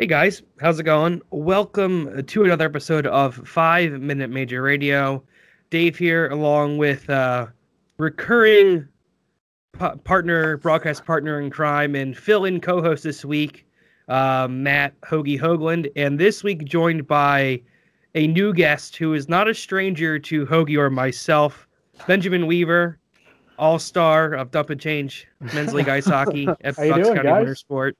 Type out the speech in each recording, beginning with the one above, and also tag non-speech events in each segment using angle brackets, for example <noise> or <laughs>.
Hey guys, how's it going? Welcome to another episode of Five Minute Major Radio. Dave here, along with uh, recurring p- partner, broadcast partner in crime, and fill-in co-host this week, uh, Matt Hoagie Hoagland, and this week joined by a new guest who is not a stranger to Hoagie or myself, Benjamin Weaver, all-star of Dump and Change Men's League Ice Hockey <laughs> at Bucks doing, County guys? Winter Sport.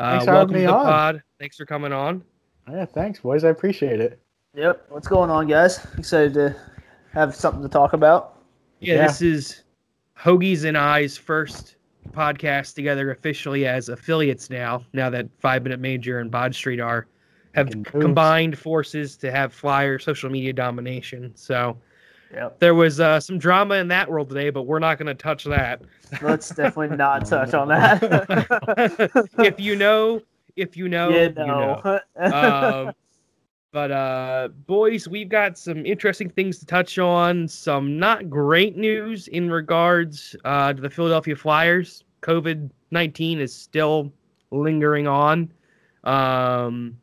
Uh, Thanks for welcome having to the on. pod. Thanks for coming on. Yeah, thanks, boys. I appreciate it. Yep. What's going on, guys? Excited to have something to talk about. Yeah, Yeah. this is Hoagie's and I's first podcast together officially as affiliates now. Now that Five Minute Major and Broad Street are have Making c- moves. combined forces to have flyer social media domination. So Yep. there was uh, some drama in that world today, but we're not going to touch that. Let's definitely not <laughs> touch on that. <laughs> if you know, if you know, you know. no. um, <laughs> but uh, boys, we've got some interesting things to touch on. Some not great news in regards uh, to the Philadelphia Flyers. COVID nineteen is still lingering on. Um,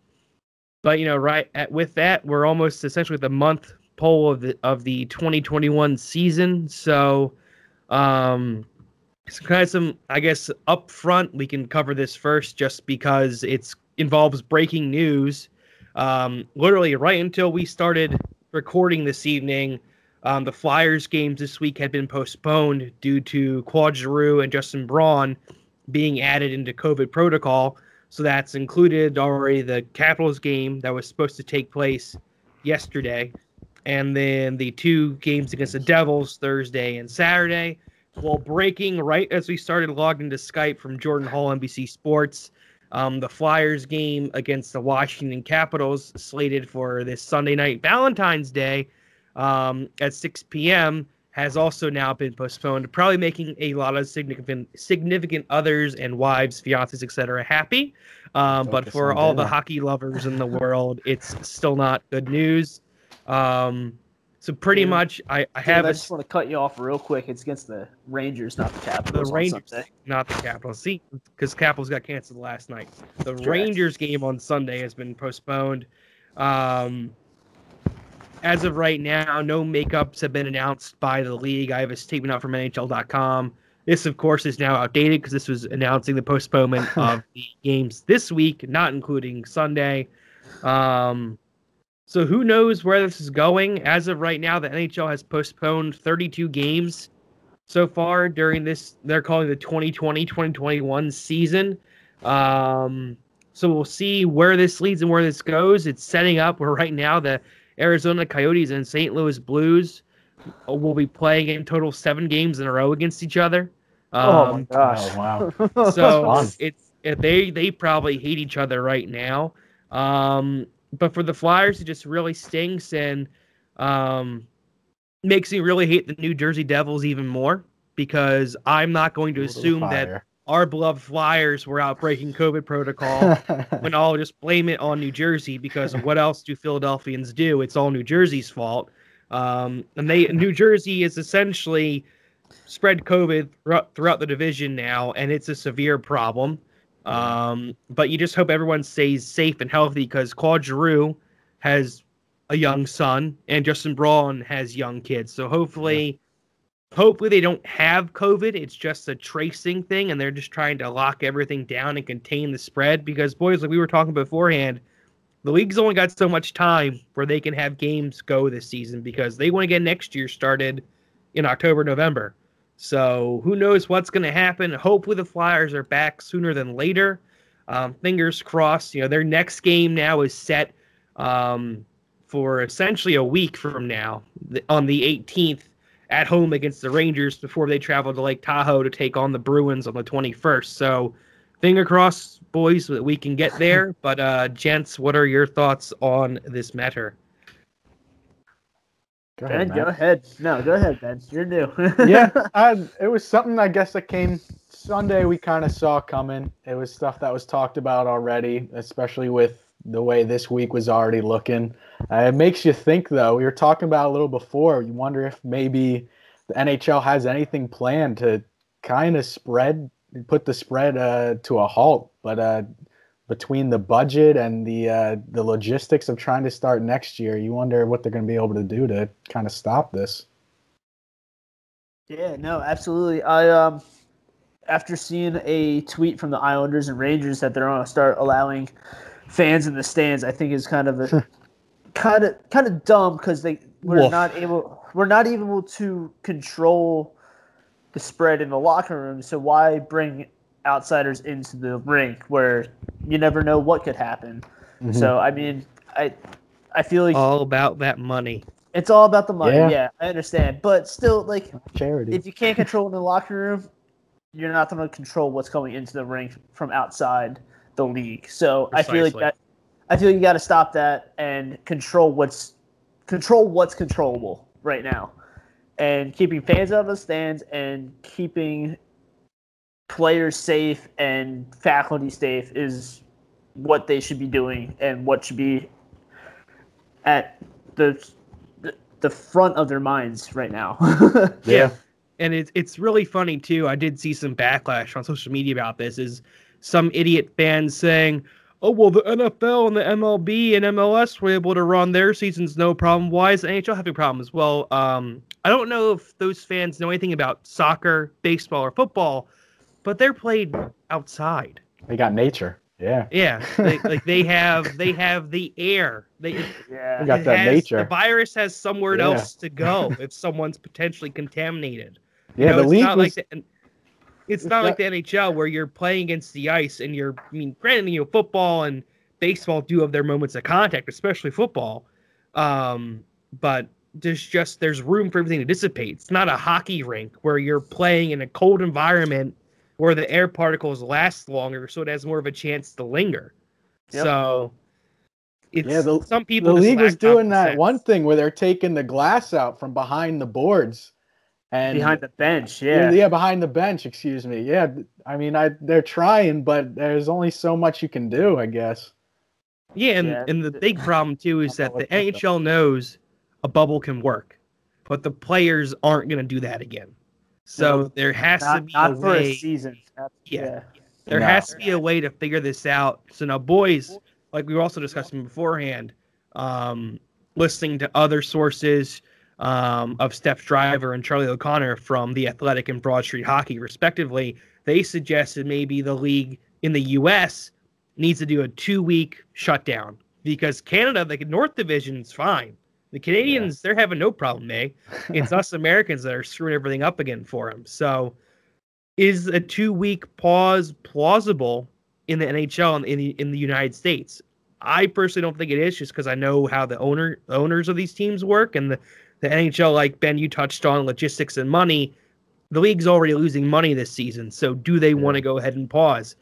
but you know, right at, with that, we're almost essentially at the month poll of the of the 2021 season. So, um, it's kind of some, I guess, up front, we can cover this first just because it's involves breaking news. Um, literally, right until we started recording this evening, um, the Flyers games this week had been postponed due to Claude Giroux and Justin Braun being added into COVID protocol. So that's included already the Capitals game that was supposed to take place yesterday, and then the two games against the Devils Thursday and Saturday. While breaking right as we started logged into Skype from Jordan Hall, NBC Sports. Um, the Flyers game against the Washington Capitals, slated for this Sunday night, Valentine's Day, um, at 6 p.m., has also now been postponed, probably making a lot of significant significant others and wives, fiancés, etc. happy. Um, but for all the hockey lovers in the <laughs> world, it's still not good news. Um, so pretty Yeah. much, I, I Dude, have I just want to cut you off real quick. It's against the Rangers, not the the Capitals. on Rangers, not the Capitals. See, because Capitals got canceled last night. The Correct. Rangers game on Sunday has been postponed. Um, as of right now, no makeups have been announced by the league. I have a statement out from NHL.com. This, of course, is now outdated because this was announcing the postponement <laughs> of the games this week, not including Sunday. Um, so who knows where this is going? As of right now, the NHL has postponed 32 games so far during this they're calling the 2020-2021 season um so we'll see where this leads and where this goes it's setting up where right now the arizona coyotes and st louis blues will be playing in total seven games in a row against each other Oh my um, gosh. Oh wow. <laughs> so fun. it's they they probably hate each other right now. Um, but for the Flyers, it just really stinks and um, makes me really hate the New Jersey Devils even more because I'm not going to assume that our beloved Flyers were out breaking COVID protocol <laughs> when I'll just blame it on New Jersey because what else do Philadelphians do? It's all New Jersey's fault. Um, and they New Jersey is essentially spread COVID throughout, throughout the division now, and it's a severe problem. Um, but you just hope everyone stays safe and healthy because Claude Giroux has a young son and Justin Braun has young kids. So hopefully, hopefully they don't have COVID. It's just a tracing thing, and they're just trying to lock everything down and contain the spread. Because boys, like we were talking beforehand, the league's only got so much time where they can have games go this season because they want to get next year started in October, November. So who knows what's going to happen? Hopefully the Flyers are back sooner than later. Um, fingers crossed. You know their next game now is set um, for essentially a week from now, on the 18th, at home against the Rangers before they travel to Lake Tahoe to take on the Bruins on the 21st. So finger crossed, boys, that we can get there. But uh, gents, what are your thoughts on this matter? Go ahead, Ben, go ahead. No, go ahead, Ben. You're new. <laughs> yeah, <laughs> I, it was something I guess that came Sunday. We kind of saw coming. It was stuff that was talked about already, especially with the way this week was already looking. Uh, it makes you think, though. We were talking about a little before. You wonder if maybe the NHL has anything planned to kind of spread, put the spread uh, to a halt. But uh, between the budget and the uh, the logistics of trying to start next year, you wonder what they're going to be able to do to kind of stop this. Yeah, no, absolutely. I um, after seeing a tweet from the Islanders and Rangers that they're going to start allowing fans in the stands, I think is kind of a kind of kind of dumb because they we're Woof. not able we're not able to control the spread in the locker room. So why bring outsiders into the rink where you never know what could happen? Mhm. So I mean, I I feel like All about that money. it's all about the money. Yeah. Yeah. I understand, but still, like charity. if you can't control in the locker room, you're not going to control what's going into the rink from outside the league. So I feel like that. I feel you got to stop that and control what's control what's controllable right now, and keeping fans out of the stands and keeping players safe and faculty safe is what they should be doing and what should be at the the, the front of their minds right now. <laughs> yeah. and it's it's really funny too. I did see some backlash on social media about this. Is some idiot fans saying, "Oh well, the NFL and the MLB and MLS were able to run their seasons no problem. Why is the NHL having problems?" Well, um, I don't know if those fans know anything about soccer, baseball, or football, but they're played outside. They got nature. Yeah. Yeah, they, like they <laughs> have they have the air. They yeah. We got that has- nature. The virus has somewhere Yeah. else to go <laughs> if someone's potentially contaminated. You Yeah, know, the it's league not was like the, and it's it's not like the NHL where you're playing against the ice and you're. I mean, granted, you know, football and baseball do have their moments of contact, especially football. Um, but there's just there's room for everything to dissipate. It's not a hockey rink where you're playing in a cold environment where the air particles last longer, so it has more of a chance to linger. Yep. So. It's, Yeah, the- some people the league was doing that sense. one thing where they're taking the glass out from behind the boards and behind the bench. yeah. Yeah. behind the bench excuse me yeah i mean i they're trying but there's only so much you can do i guess Yeah, and, Yeah, and the big problem too is that the <laughs> know what to NHL knows a bubble can work, but the players aren't going to do that again. So No, there has to be not a for way. a season. Not- Yeah. yeah. There No. has to be a way to figure this out. So now, boys, like we were also discussing beforehand, um, listening to other sources um, of Steph Driver and Charlie O'Connor from the Athletic and Broad Street Hockey, respectively, they suggested maybe the league in the U.S. needs to do a two-week shutdown because Canada, the North Division, is fine. The Canadians, they're having no problem, eh? <laughs> It's us Americans that are screwing everything up again for them. So, is a two week pause plausible in the NHL and in the, in the United States? I personally don't think it is, just because I know how the owner owners of these teams work and the, the NHL, like Ben, you touched on logistics and money. The league's already losing money this season, so do they want to go ahead and pause?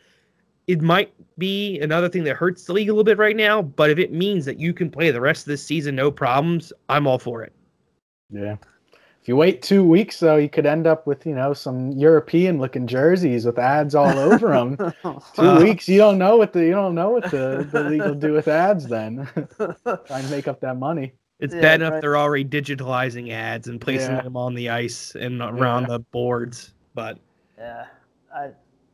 It might be another thing that hurts the league a little bit right now, but if it means that you can play the rest of this season no problems, I'm all for it. yeah if you wait two weeks though you could end up with you know some european looking jerseys with ads all over them <laughs> two Uh, weeks you don't know what the you don't know what the, the league will do with ads then <laughs> trying to make up that money It's Yeah, bad enough right. they're already digitalizing ads and placing Yeah. them on the ice and around Yeah. the boards. But yeah. I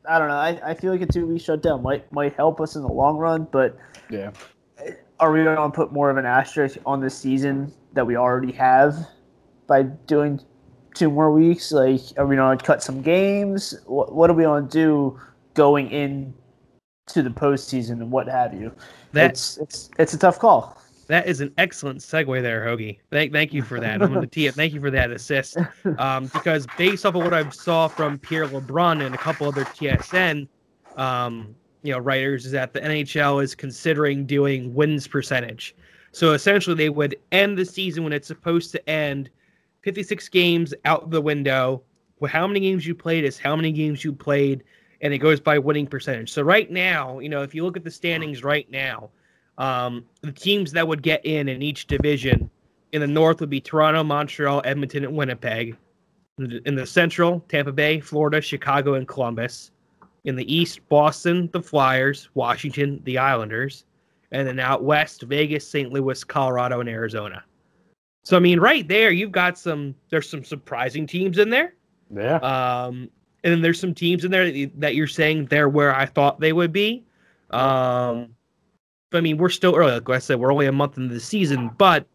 I don't know. I, I feel like a two week shutdown might might help us in the long run, but yeah are we going to put more of an asterisk on this season that we already have by doing two more weeks? Like, are we going to cut some games? What, what are we going to do going in to the postseason and what have you? that's it's it's it's a tough call. That is an excellent segue there, Hoagie. Thank thank you for that. I'm going to tee it. Thank you for that assist. Um, because based off of what I saw from Pierre LeBrun and a couple other TSN, um, you know, writers, is that the NHL is considering doing wins percentage. So essentially, they would end the season when it's supposed to end, 56 games out the window. Well, how many games you played is how many games you played, and it goes by winning percentage. So right now, you know, if you look at the standings right now, um, the teams that would get in in each division in the North would be Toronto, Montreal, Edmonton, and Winnipeg. In the, Central, Tampa Bay, Florida, Chicago, and Columbus. In the East, Boston, the Flyers, Washington, the Islanders, and then out west, Vegas, St. Louis, Colorado, and Arizona. So I mean, right there, you've got some. There's some surprising teams in there. yeah Um, and then there's some teams in there that you- that you're saying they're where I thought they would be. Um, I mean, we're still early. Like I said, we're only a month into the season. But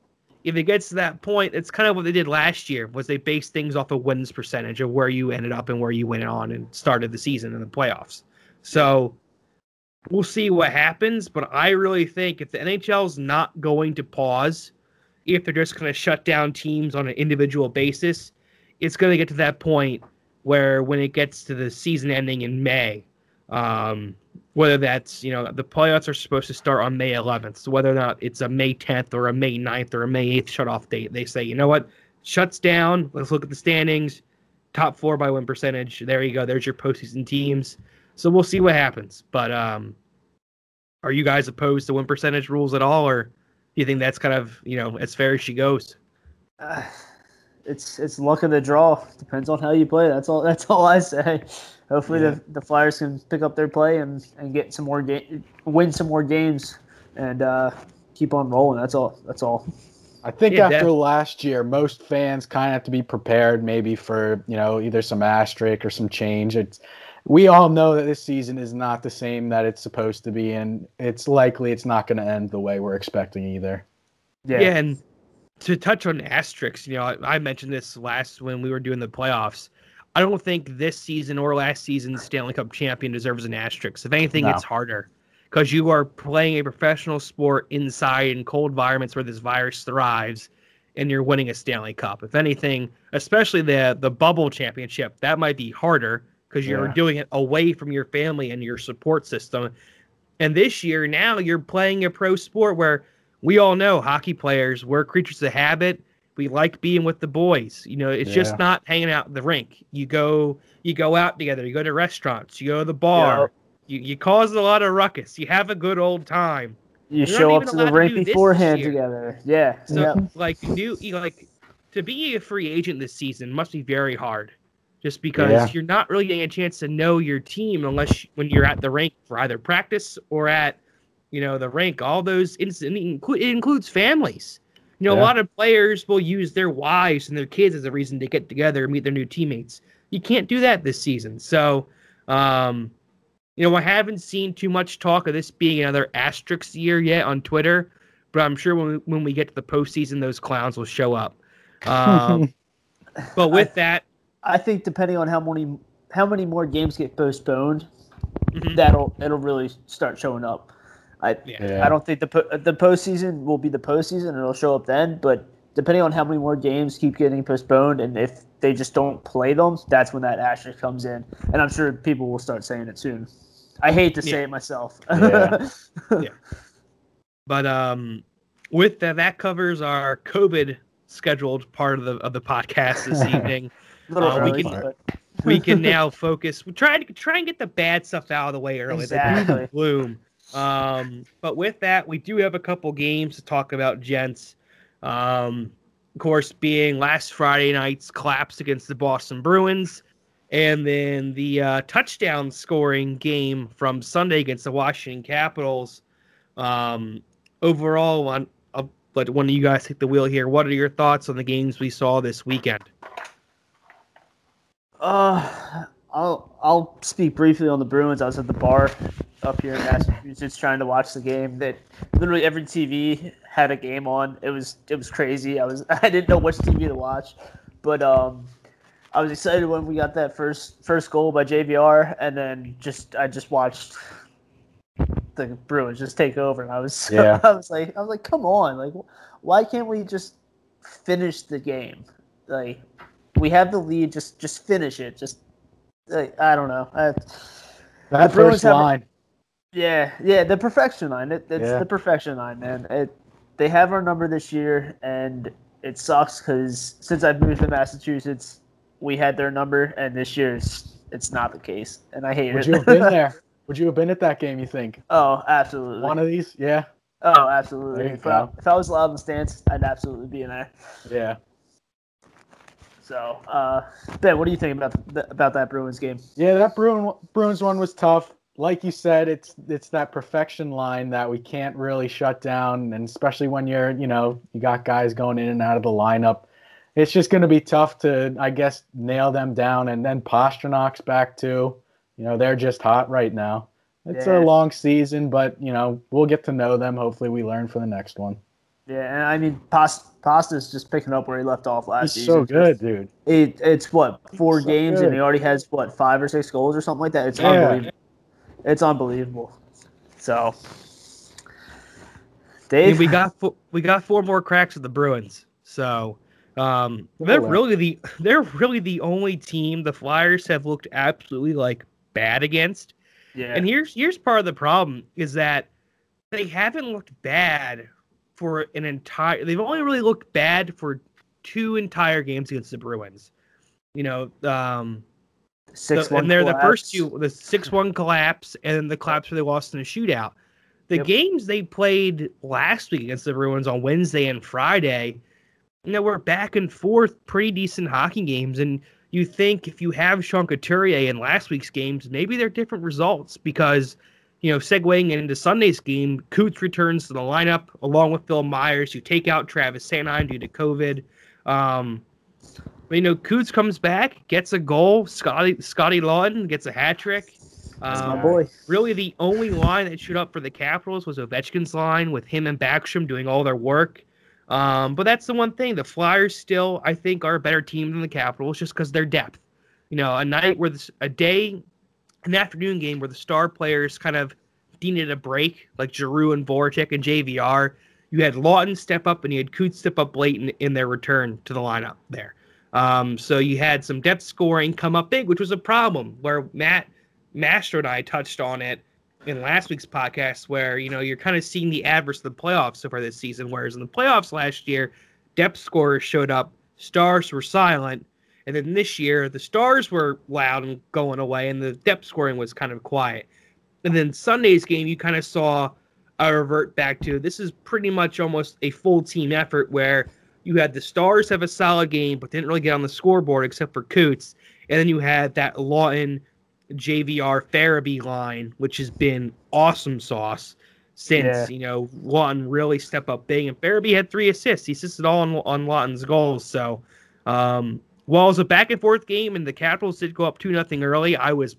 if it gets to that point, it's kind of what they did last year. Was they based things off of wins percentage of where you ended up and where you went on and started the season in the playoffs. So we'll see what happens. But I really think if the NHL's not going to pause, if they're just going to shut down teams on an individual basis, it's going to get to that point where when it gets to the season ending in May, um, whether that's you know the playoffs are supposed to start on May 11th, so whether or not it's a May 10th or a May 9th or a May 8th shutoff date, they say you know what shuts down. Let's look at the standings, top four by win percentage. There you go. There's your postseason teams. So we'll see what happens. But um, are you guys opposed to win percentage rules at all, or do you think that's kind of you know as fair as she goes? Uh, it's it's luck of the draw. Depends on how you play. That's all. <laughs> That's all I say. Hopefully yeah. the, the Flyers can pick up their play and, and get some more game, win some more games, and uh, keep on rolling. That's all. That's all. I think yeah, after last year, most fans kind of have to be prepared, maybe for you know either some asterisk or some change. It's we all know that this season is not the same that it's supposed to be, and it's likely it's not going to end the way we're expecting either. Yeah. yeah, and to touch on asterisks, you know, I, I, mentioned this last when we were doing the playoffs. I don't think this season or last season's Stanley Cup champion deserves an asterisk. If anything, no. it's harder because you are playing a professional sport inside in cold environments where this virus thrives, and you're winning a Stanley Cup. If anything, especially the the bubble championship, that might be harder because you're yeah. doing it away from your family and your support system. And this year, now you're playing a pro sport where we all know hockey players, we're creatures of habit. We like being with the boys. You know, it's yeah. just not hanging out in the rink. You go you go out together, you go to restaurants, you go to the bar, yeah. you, you cause a lot of ruckus. You have a good old time. You You're show up to the rink beforehand together. Yeah. So yeah. like you like to be a free agent this season must be very hard just because yeah. you're not really getting a chance to know your team unless when you're at the rink for either practice or at you know the rank, all those it includes families you know yeah. a lot of players will use their wives and their kids as a reason to get together and meet their new teammates you can't do that this season so um you know i haven't seen too much talk of this being another asterisk year yet on twitter but i'm sure when we, when we get to the postseason those clowns will show up <laughs> um, but with that I think depending on how many how many more games get postponed, mm-hmm. that'll it'll really start showing up. I yeah. I don't think the the postseason will be the postseason and it'll show up then, but depending on how many more games keep getting postponed and if they just don't play them, that's when that asterisk comes in. And I'm sure people will start saying it soon. I hate to yeah. say it myself. <laughs> yeah. yeah. But um with that that covers our COVID scheduled part of the of the podcast this <laughs> evening. Uh, we can we can <laughs> now focus. We try to try and get the bad stuff out of the way early. Exactly. Bloom. Um, but with that, we do have a couple games to talk about, gents. Um, of course, being last Friday night's collapse against the Boston Bruins, and then the uh, touchdown scoring game from Sunday against the Washington Capitals. Um, overall, on, I'll one of you guys take the wheel here. What are your thoughts on the games we saw this weekend? Uh, I'll I'll speak briefly on the Bruins. I was at the bar up here in Massachusetts trying to watch the game. That literally every TV had a game on. It was it was crazy. I was <laughs> I didn't know which TV to watch, but um, I was excited when we got that first first goal by JVR, and then just I just watched the Bruins just take over, and I was <laughs> yeah. I was like I was like, come on, like why can't we just finish the game? Like we have the lead. Just just finish it. Just like, I don't know. I, that first line. yeah, yeah, the perfection line. It, it's yeah. the perfection line, man. It, they have our number this year, and it sucks because since I've moved to Massachusetts, we had their number, and this year it's, it's not the case, and I hate Would it. Would you have been <laughs> there? Would you have been at that game? You think? Oh, absolutely. One of these, yeah. Oh, absolutely. If I, if I was allowed in the stands, I'd absolutely be in there. Yeah. So, uh, Ben, what do you think about th- about that Bruins game? Yeah, that Bruin Bruins one was tough. Like you said, it's it's that perfection line that we can't really shut down, and especially when you're you know you got guys going in and out of the lineup, it's just going to be tough to I guess nail them down. And then Pastrnak's back too. You know they're just hot right now. It's Yeah. a long season, but you know we'll get to know them. Hopefully, we learn for the next one. Yeah, and I mean, Past- Pasta's just picking up where he left off last He's season. so good, dude. It, it's what four So games, good. and he already has what five or six goals or something like that. It's Yeah. unbelievable. It's unbelievable. So, I Dave, mean, we got fo- we got four more cracks with the Bruins. So um, Oh, they're really the <laughs> they're really the only team the Flyers have looked absolutely like bad against. yeah, And here's here's part of the problem is that they haven't looked bad for an entire. They've only really looked bad for two entire games against the Bruins. You know, um, six the- one. and they're the first two, the six one collapse, and then the collapse where they lost in a shootout. The Yep. games they played last week against the Bruins on Wednesday and Friday, you know, were back and forth, pretty decent hockey games. And you think if you have Sean Couturier in last week's games, maybe they're different results because, you know, segueing into Sunday's game, Coots returns to the lineup along with Phil Myers. You take out Travis Sanheim due to COVID. Um, you know, Coots comes back, gets a goal. Scotty Scotty Laughton gets a hat trick. That's Um, my boy. Really, the only line that showed up for the Capitals was Ovechkin's line with him and Backstrom doing all their work. Um, but that's the one thing. The Flyers still, I think, are a better team than the Capitals just because their depth. You know, a night where this, a day, an afternoon game where the star players kind of needed a break, like Giroux and Voracek and JVR. You had Laughton step up and you had Coots step up late in, in their return to the lineup there. Um, so you had some depth scoring come up big, which was a problem where Matt Master and I touched on it in last week's podcast, where you know you're kind of seeing the adverse of the playoffs so far this season. Whereas in the playoffs last year, depth scorers showed up, stars were silent, and then this year the stars were loud and going away, and the depth scoring was kind of quiet. And then Sunday's game, you kind of saw a revert back to this is pretty much almost a full team effort where you had the stars have a solid game, but didn't really get on the scoreboard except for Coots, and then you had that Laughton. JVR Farabee line, which has been awesome sauce since Yeah. you know Laughton really step up big, and Farabee had three assists. He assisted all on on Laughton's goals. So, um, while it was a back and forth game, and the Capitals did go up two nothing early, I was,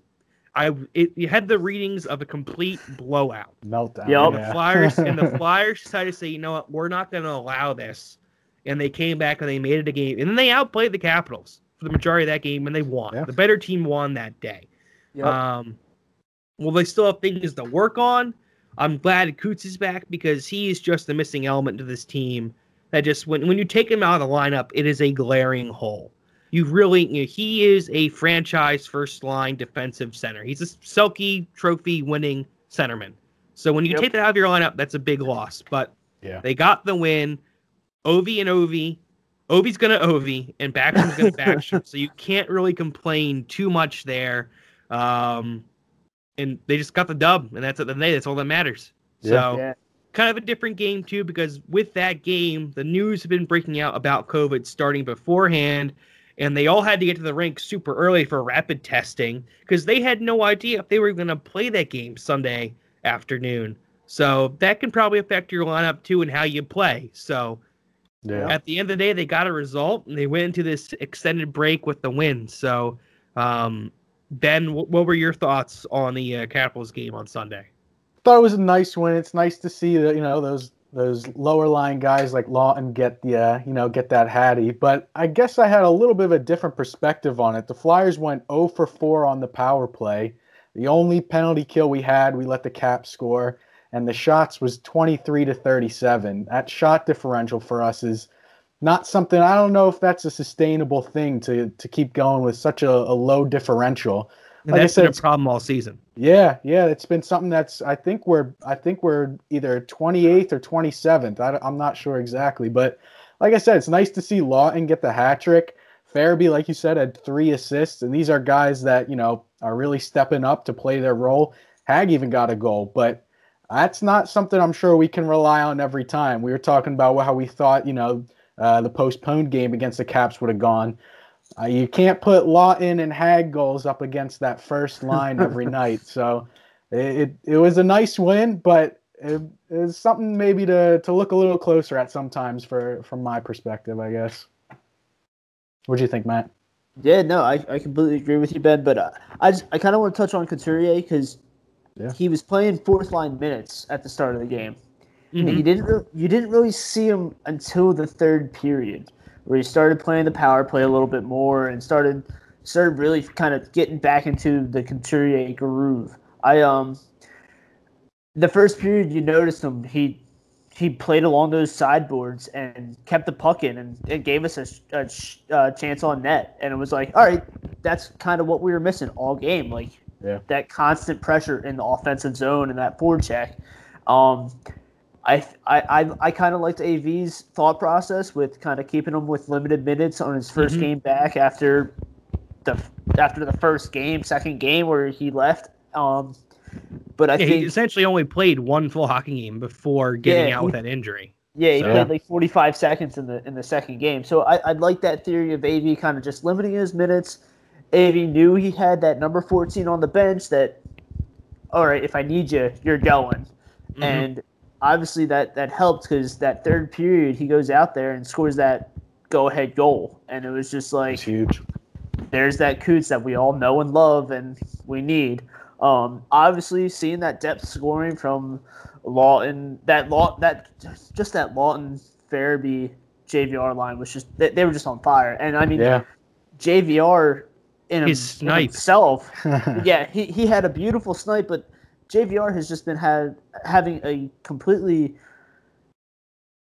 I it, it had the readings of a complete blowout. Meltdown. Yup. And the. Flyers and the <laughs> Flyers decided to say, you know what, we're not going to allow this, and they came back and they made it a game, and then they outplayed the Capitals for the majority of that game, and they won. Yeah. The better team won that day. Yep. Um, well, they still have things to work on. I'm glad Coots is back because he is just the missing element to this team. That just when when you take him out of the lineup, it is a glaring hole. You really, you know, he is a franchise first line defensive center. He's a Selke Trophy winning centerman. So when you Yep. take that out of your lineup, that's a big loss. But Yeah. they got the win. Ovi and Ovi. Ovi's gonna Ovi and Backstrom's gonna <laughs> Backstrom. so you can't really complain too much there. Um, and they just got the dub, and that's at the day. That's all that matters. Yeah. So Yeah. kind of a different game too, because with that game, the news had been breaking out about COVID starting beforehand, and they all had to get to the rink super early for rapid testing because they had no idea if they were going to play that game Sunday afternoon. So that can probably affect your lineup too and how you play. So Yeah. at the end of the day, they got a result and they went into this extended break with the win. So, um, Ben, what were your thoughts on the uh, Capitals game on Sunday? thought it was a nice win. It's nice to see that you know those those lower line guys like Laughton get the uh, you know get that Hattie. But I guess I had a little bit of a different perspective on it. The Flyers went 0 for 4 on the power play. The only penalty kill we had, we let the Caps score, and the shots was 23 to 37. That shot differential for us is not something. I don't know if that's a sustainable thing to to keep going with such a, a low differential. And Like I that's said, been a problem all season. Yeah, yeah, it's been something that's I think we're I think we're either 28th or 27th. I, am not sure exactly, but like I said, it's nice to see Laughton get the hat trick. Farabee, like you said, had three assists, and these are guys that you know are really stepping up to play their role. Hag even got a goal, but that's not something I'm sure we can rely on every time. We were talking about how we thought you know uh, the postponed game against the Caps would have gone. Uh, you can't put Laughton and Hag goals up against that first <laughs> line every night. So it, it, it was a nice win, but it, it's something maybe to, to look a little closer at sometimes for from my perspective, I guess. What do you think, Matt? Yeah, no, I, I completely agree with you, Ben. But uh, I just I kind of want to touch on Couturier because Yeah. he was playing fourth line minutes at the start of the game. Mhm. And you didn't re- you didn't really see him until the third period, where he started playing the power play a little bit more and started started really kind of getting back into the Couturier groove. I um the first period you noticed him he he played along those sideboards and kept the puck in and it gave us a, sh- a uh, chance on net and it was like all right that's kind of what we were missing all game like Yeah. that constant pressure in the offensive zone and that forward check um I I I, I kind of liked AV's thought process with kind of keeping him with limited minutes on his 1st Mhm. game back after the after the first game, second game where he left. Um, but I Yeah, he essentially only played one full hockey game before getting Yeah, out he- with that injury. yeah, he So- played like 45 seconds in the in the second game. So I I like that theory of AV kind of just limiting his minutes. AV knew he had that number 14 on the bench that all right, if I need you, you're going. Mhm. and obviously that that helped because that third period he goes out there and scores that go ahead goal, and it was just like It's huge. there's that Coots that we all know and love and we need. Um, obviously, seeing that depth scoring from Laughton, that Law, that just that Laughton, Farabee, JVR line was just they, they were just on fire. And I mean, Yeah. JVR in, him- His in snipe. himself, <laughs> yeah, he, he had a beautiful snipe, but JVR has just been had having a completely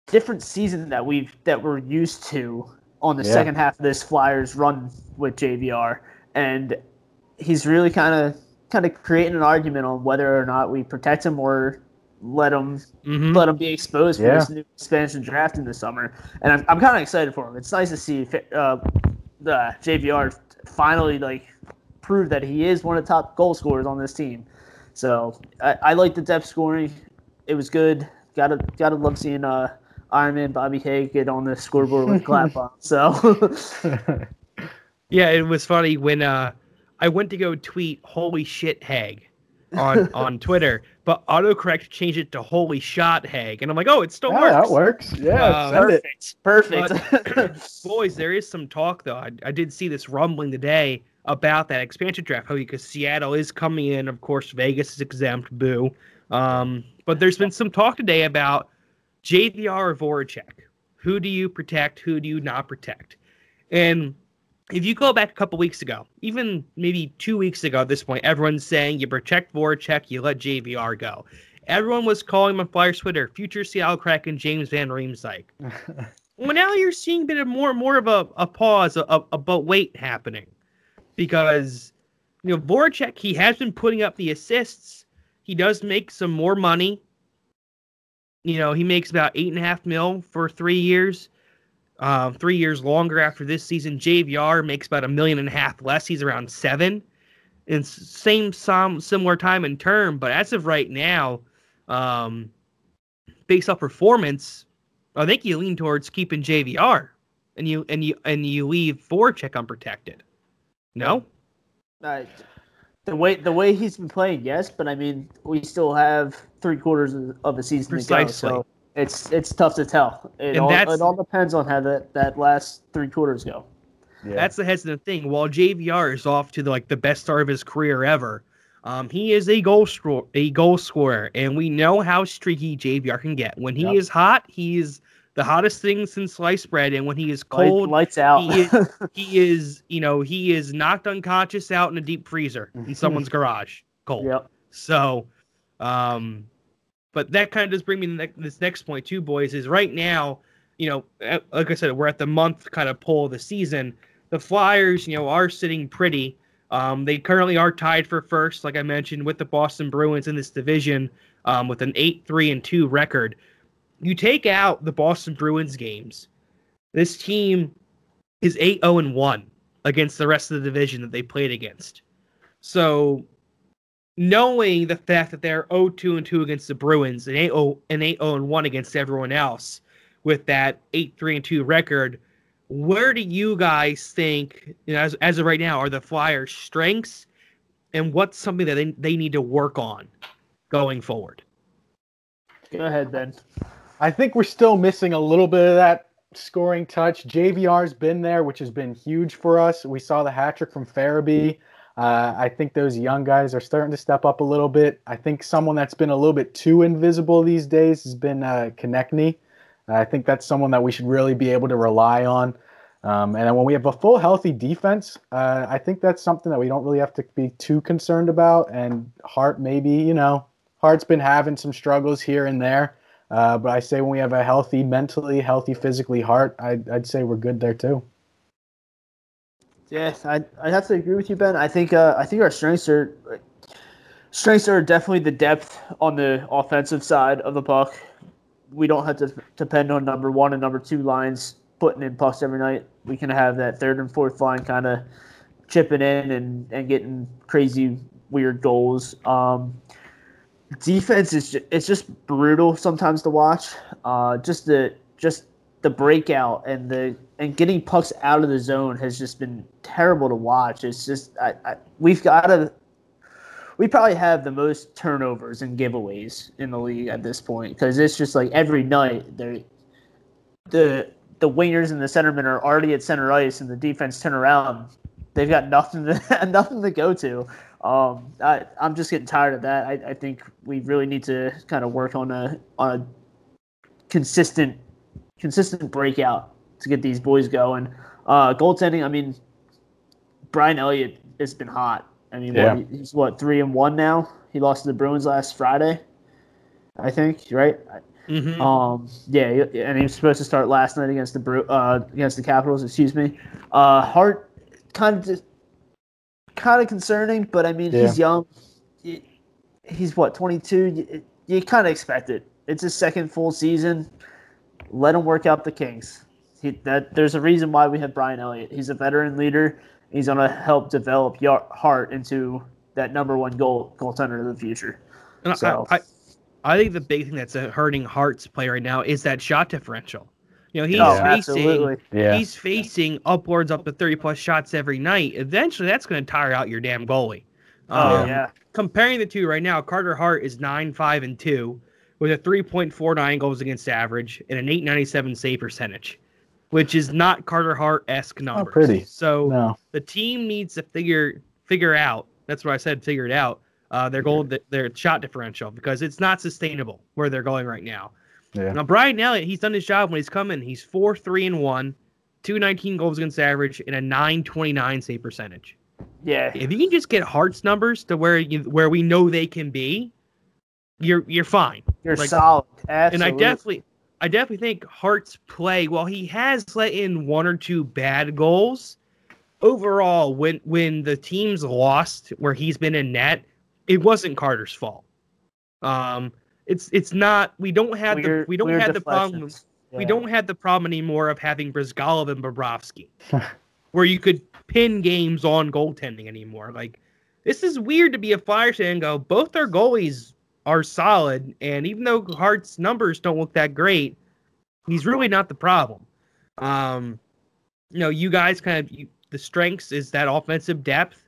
different season that we've that we're used to on the Yeah. second half of this Flyers run with JVR, and he's really kind of kind of creating an argument on whether or not we protect him or let him Mhm. let him be exposed for this new expansion draft in the summer. And I'm, I'm kind of excited for him. It's nice to see uh, the JVR finally like prove that he is one of the top goal scorers on this team. So I, I like the depth scoring. It was good. Gotta gotta love seeing uh Ironman Bobby Haig get on the scoreboard with clap on. So <laughs> Yeah, it was funny when uh, I went to go tweet "Holy shit, Hag" on <laughs> on Twitter, but autocorrect changed it to "Holy shot, Hag," and I'm like, "Oh, it still Yeah, works." that works. Yeah, Uh, send it. perfect. Perfect. <clears throat> Boys, there is some talk though. I, I did see this rumbling today about that expansion draft. How because Seattle is coming in, of course, Vegas is exempt. Boo. Um, but there's been some talk today about JVR or Voracek. Who do you protect? Who do you not protect? And if you go back a couple weeks ago, even maybe two weeks ago at this point, everyone's saying you protect Voracek, you let JVR go. Everyone was calling him on Flyers Twitter, future Seattle Kraken James Van Riemsdyk. <laughs> Well, now you're seeing a bit of more more of a, a pause, a, a, a but wait happening, because you know Voracek he has been putting up the assists. He does make some more money. You know he makes about eight and a half mil for three years, um, three years longer after this season. JVR makes about a million and a half less. He's around seven, and same some similar time and term. But as of right now, um, based off performance, I think you lean towards keeping JVR, and you and you and you leave Voracek unprotected. No, Uh, the way the way he's been playing, yes, but I mean, we still have three quarters of, of the season Precisely. to go, so it's it's tough to tell. It And all, it all depends on how that, that last three quarters go. Yeah. that's the hesitant thing. While JVR is off to the, like the best start of his career ever, um, he is a goal scorer, a goal scorer, and we know how streaky JVR can get. When he Yep. is hot, he is the hottest thing since sliced bread, and when he is cold, lights out. he is, <laughs> he is, you know, he is knocked unconscious out in a deep freezer in someone's garage, cold. yep. So, um, but that kind of does bring me to this next point too, boys. Is right now, you know, uh, like I said, we're at the month kind of pull of the season. The Flyers, you know, are sitting pretty. Um, they currently are tied for first, like I mentioned, with the Boston Bruins in this division, um, with an eight three and two record. You take out the Boston Bruins games, this team is 8 0 and 1 against the rest of the division that they played against. So knowing the fact that they're 0-2 and 2 against the Bruins and 8-0 and 8-0 and 1 against everyone else with that 8-3 and 2 record, where do you guys think, you know, as, as of right now, are the Flyers' strengths and what's something that they, they need to work on going forward? Go ahead, Ben. I think we're still missing a little bit of that scoring touch. JVR's been there, which has been huge for us. We saw the hat trick from Farabee. Uh, I think those young guys are starting to step up a little bit. I think someone that's been a little bit too invisible these days has been uh, Konecny. I think that's someone that we should really be able to rely on. Um, and when we have a full healthy defense, uh, I think that's something that we don't really have to be too concerned about. And Hart, maybe, you know, Hart's been having some struggles here and there. Uh, but I say when we have a healthy, mentally healthy, physically heart, I'd, I'd say we're good there too. Yes, I I have to agree with you, Ben. I think uh, I think our strengths are strengths are definitely the depth on the offensive side of the puck. We don't have to depend on number one and number two lines putting in pucks every night. We can have that third and fourth line kind of chipping in and, and getting crazy weird goals. Um, defense is just, it's just brutal sometimes to watch. Uh, just the just the breakout and the and getting pucks out of the zone has just been terrible to watch. It's just I, I, we've got to we probably have the most turnovers and giveaways in the league at this point because it's just like every night they the the wingers and the centermen are already at center ice and the defense turn around. They've got nothing to <laughs> nothing to go to. Um, I, I'm just getting tired of that. I, I think we really need to kind of work on a on a consistent consistent breakout to get these boys going. Uh, goaltending, I mean, Brian Elliott has been hot. I mean, Yeah. what, he's what three and one now. He lost to the Bruins last Friday, I think. Right? Mhm. Um, yeah, and he was supposed to start last night against the Bru- uh, against the Capitals. Excuse me. Uh, Hart kind of just kind of concerning, but I mean he's young. He's what twenty two. You, you kind of expect it. It's his second full season. Let him work out the kinks. He, that there's a reason why we have Brian Elliott. He's a veteran leader. He's gonna help develop Yar- Hart into that number one goal goaltender of the future. And I- So- I, I think the big thing that's uh, hurting Hart's play right now is that shot differential. You know, he's oh, facing. Yeah. he's facing upwards up to 30 plus shots every night. Eventually, that's going to tire out your damn goalie. Oh Um, yeah. Comparing the two right now, Carter Hart is 9 5 and 2 with a 3.49 goals against average and an 897 save percentage, which is not Carter Hart esque numbers. Not pretty. So No. the team needs to figure figure out. That's what I said. Figure it out. Uh, their goal, their shot differential, because it's not sustainable where they're going right now. Yeah. Now Brian Elliott, he's done his job when he's coming. He's four three and one, two nineteen goals against average, and a nine twenty nine save percentage. Yeah. If you can just get Hart's numbers to where you where we know they can be, you're you're fine. You're Like- solid. And I definitely, I definitely think Hart's play, while he has let in one or two bad goals, overall, when when the teams lost where he's been in net, it wasn't Carter's fault. Um, it's it's not. We don't have the we don't have the problem. deflections. We don't have the problem anymore of having Bryzgalov and Bobrovsky, <laughs> where you could pin games on goaltending anymore. Like this is weird to be a Flyers fan and go. Both our goalies are solid, and even though Hart's numbers don't look that great, he's really not the problem. Um, you know, you guys kind of you, the strengths is that offensive depth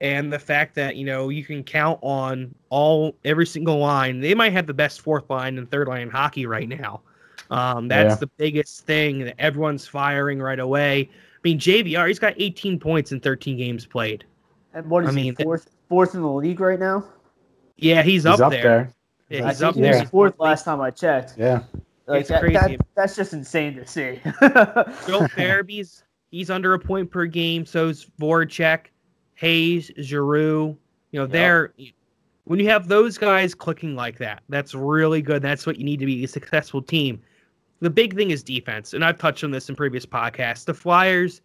and the fact that you know you can count on all every single line. They might have the best fourth line and third line in hockey right now. Um, that's Yeah. the biggest thing that everyone's firing right away. I mean, JVR, he's got 18 points in 13 games played. And what is I he mean, th- fourth fourth in the league right now? Yeah, he's, He's up, up there. there. Yeah, I he's think up he there. was fourth last time I checked. Yeah. Like It's that, crazy. that- that's just insane to see. <laughs> Joel Farabee's he's under a point per game. So's Voracek, Hayes, Giroux. You know, Yep. they're when you have those guys clicking like that, that's really good. That's what you need to be a successful team. The big thing is defense, and I've touched on this in previous podcasts. The Flyers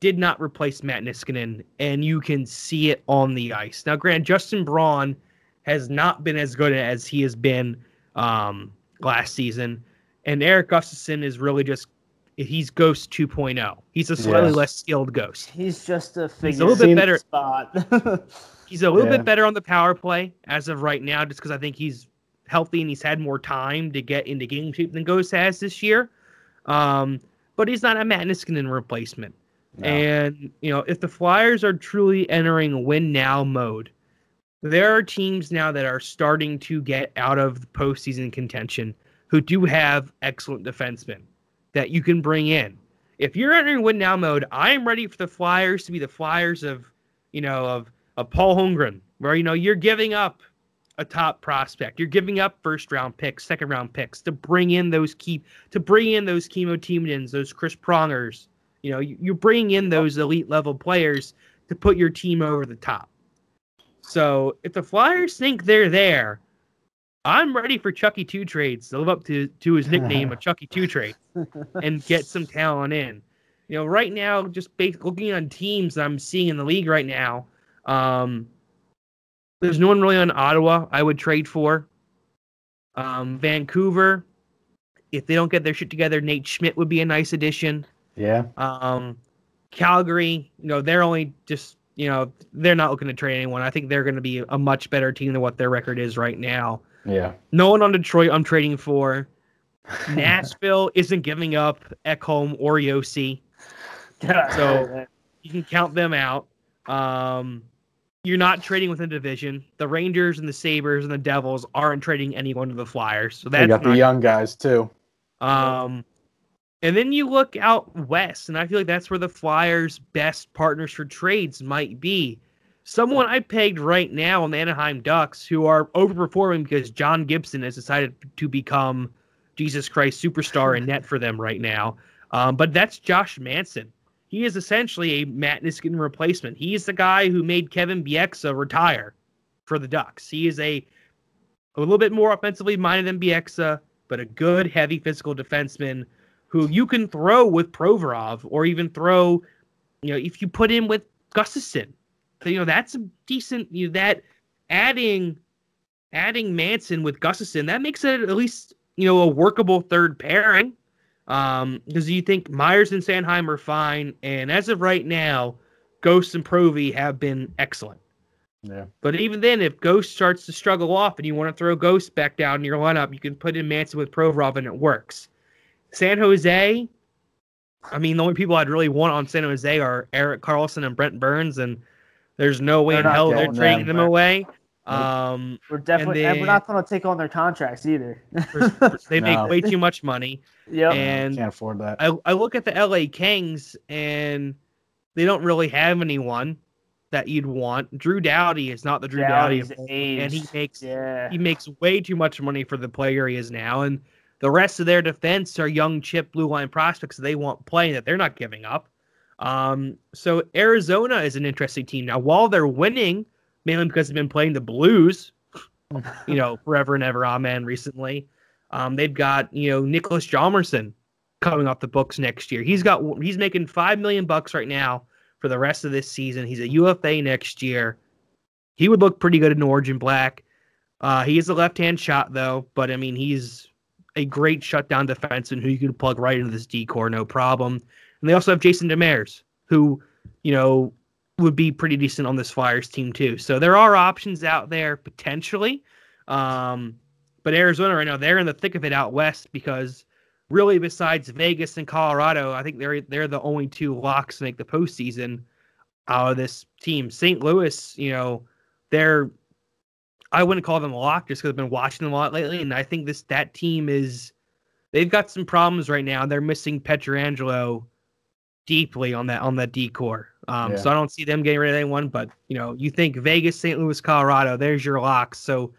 did not replace Matt Niskanen, and you can see it on the ice. Now, Grant Justin Braun has not been as good as he has been um, last season, and Erik Gustafsson is really just he's Ghost 2.0. He's a slightly Yeah. less skilled Ghost. He's just a figure. <laughs> He's a little bit better. Spot. He's a little Yeah. bit better on the power play as of right now, just because I think he's healthy and he's had more time to get into game shape than Ghost has this year. Um, but he's not a Matt Niskanen replacement. No. And you know, if the Flyers are truly entering win now mode, there are teams now that are starting to get out of the postseason contention who do have excellent defensemen that you can bring in. If you're entering win now mode, I am ready for the Flyers to be the Flyers of, you know, of of Paul Holmgren, where you know you're giving up a top prospect, you're giving up first round picks, second round picks to bring in those key to bring in those Kimmo Timonens, those Chris Prongers. You know, you're bringing in those elite level players to put your team over the top. So if the Flyers think they're there, I'm ready for Chucky Two trades to live up to to his nickname of <laughs> Chucky Two Trade and get some talent in. You know, right now, just based, looking on teams that I'm seeing in the league right now, um, there's no one really on Ottawa I would trade for. Um, Vancouver, if they don't get their shit together, Nate Schmidt would be a nice addition. Yeah. Um, Calgary, you know, they're only just, you know, they're not looking to trade anyone. I think they're going to be a much better team than what their record is right now. Yeah. No one on Detroit I'm trading for. <laughs> Nashville isn't giving up Ekholm or Josi. <laughs> So you can count them out. Um, you're not trading within the division. The Rangers and the Sabres and the Devils aren't trading anyone to the Flyers. So They that's got the not- young guys too. um, and then you look out west, and I feel like that's where the Flyers' best partners for trades might be. Someone I pegged right now on the Anaheim Ducks, who are overperforming because John Gibson has decided to become Jesus Christ superstar in net for them right now. Um, but that's Josh Manson. He is essentially a Matt Niskanen replacement. He's the guy who made Kevin Bieksa retire for the Ducks. He is a a little bit more offensively minded than Bieksa, but a good, heavy physical defenseman who you can throw with Provorov or even throw, you know, if you put him with Gustafsson. You know, that's a decent, you know, that adding adding Manson with Gustafsson, that makes it at least, you know, a workable third pairing. Um, because you think Myers and Sanheim are fine, and as of right now, Ghost and Provy have been excellent. Yeah. But even then, if Ghost starts to struggle off and you want to throw Ghost back down in your lineup, you can put in Manson with Provorov and it works. San Jose, I mean, the only people I'd really want on San Jose are Erik Karlsson and Brent Burns, and there's no way They're in hell they're getting trading them. them away. Um, We're definitely, and, then- we're not going to take on their contracts either. they <laughs> make No. way too much money. <laughs> Yeah, And Can't afford that. I, I look at the LA Kings and they don't really have anyone that you'd want. Drew Doughty is not the Drew Doughty, Doughty's of old, and he makes yeah. he makes way too much money for the player he is now, and the rest of their defense are young chip blue line prospects that they want playing that they're not giving up. Um, so Arizona is an interesting team now. While they're winning, mainly because they've been playing the Blues, <laughs> you know, forever and ever, amen. Recently, um, they've got you know Niklas Hjalmarsson coming off the books next year. He's got he's making five million bucks right now for the rest of this season. He's a UFA next year. He would look pretty good in orange and black. Uh, he is a left-hand shot though, but I mean he's a great shutdown defenseman who you could plug right into this D corps, no problem. And they also have Jason Demers, who you know would be pretty decent on this Flyers team too. So there are options out there potentially. Um, but Arizona right now they're in the thick of it out west because really besides Vegas and Colorado, I think they're they're the only two locks to make the postseason out of this team. St. Louis, you know, they're I wouldn't call them a lock just because I've been watching them a lot lately, and I think this that team is they've got some problems right now. They're missing Pietrangelo deeply on that on that D corps. Um, Yeah. So I don't see them getting rid of anyone. But you know, you think Vegas, St. Louis, Colorado, there's your locks. So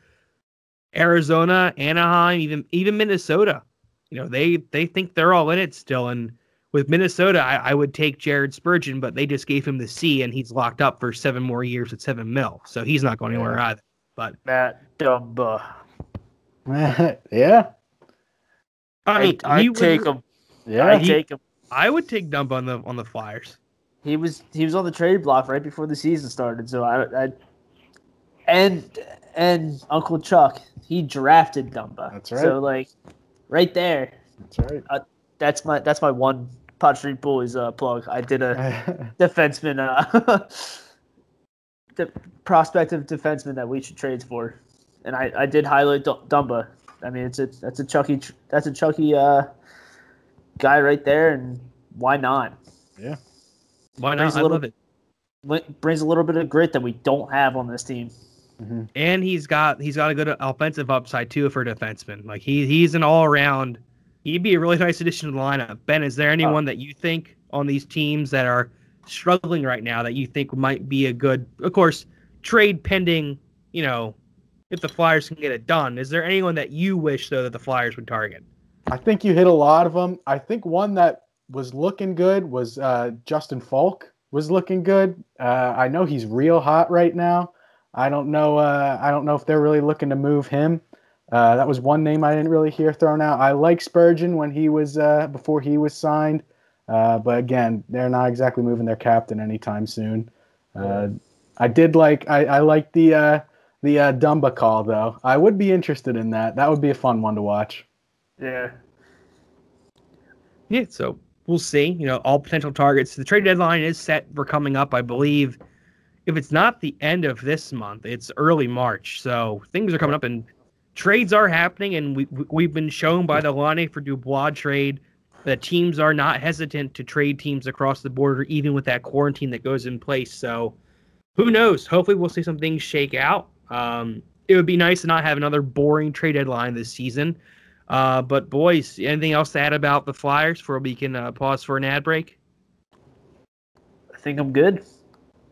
Arizona, Anaheim, even even Minnesota, you know, they they think they're all in it still. And with Minnesota, I, I would take Jared Spurgeon, but they just gave him the C, and he's locked up for seven more years at seven mil, so he's not going anywhere either. But Matt Dumba. <laughs> yeah. I mean, I take him. Yeah. I take him. I would take Dumba on the on the Flyers. He was he was on the trade block right before the season started. So I, I and and Uncle Chuck he drafted Dumba. That's right. So like right there, That's right. that's my that's my one Pod Street Bullies uh, plug. I did a <laughs> defenseman, uh, <laughs> the prospective defenseman that we should trade for, and I, I did highlight D- Dumba. I mean, it's a that's a Chucky that's a Chucky uh, guy right there, and why not? Yeah, why Brings not? a I little- love it. Li- Brings a little bit of grit that we don't have on this team. Mhm. And he's got he's got a good offensive upside too for a defenseman. Like he he's an all around. He'd be a really nice addition to the lineup. Ben, is there anyone that you think on these teams that are struggling right now that you think might be a good? Of course, trade pending, you know, if the Flyers can get it done. Is there anyone that you wish though that the Flyers would target? I think you hit a lot of them. I think one that was looking good was uh, Justin Falk was looking good. Uh, I know he's real hot right now. I don't know. Uh, I don't know if they're really looking to move him. Uh, that was one name I didn't really hear thrown out. I like Spurgeon when he was uh, before he was signed, uh, but again, they're not exactly moving their captain anytime soon. I did like. I, I like the the Dumba call though. I would be interested in that. That would be a fun one to watch. Yeah. Yeah. So we'll see. You know, all potential targets. The trade deadline is set for coming up, I believe. If it's not the end of this month, it's early March. So things are coming up, and trades are happening. And we we've been shown by the Laine for Dubois trade that teams are not hesitant to trade teams across the border, even with that quarantine that goes in place. So who knows? Hopefully, we'll see some things shake out. Um, it would be nice to not have another boring trade deadline this season. Uh, but boys, anything else to add about the Flyers before we can uh, pause for an ad break? I think I'm good.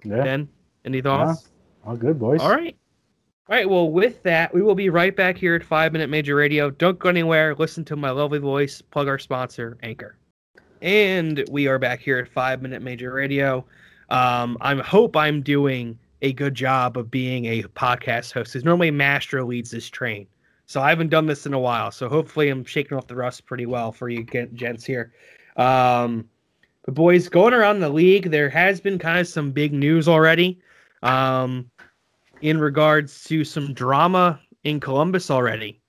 Yeah. Ben, any thoughts? Yeah. All good, boys. All right. All right. Well, with that, we will be right back here at Five Minute Major Radio. Don't go anywhere. Listen to my lovely voice. Plug our sponsor, Anchor. And we are back here at Five Minute Major Radio. Um, I hope I'm doing a good job of being a podcast host. Because normally Mastro leads this train. So I haven't done this in a while. So hopefully I'm shaking off the rust pretty well for you gents here. Um, but boys, going around the league, there has been kind of some big news already. Um, in regards to some drama in Columbus already.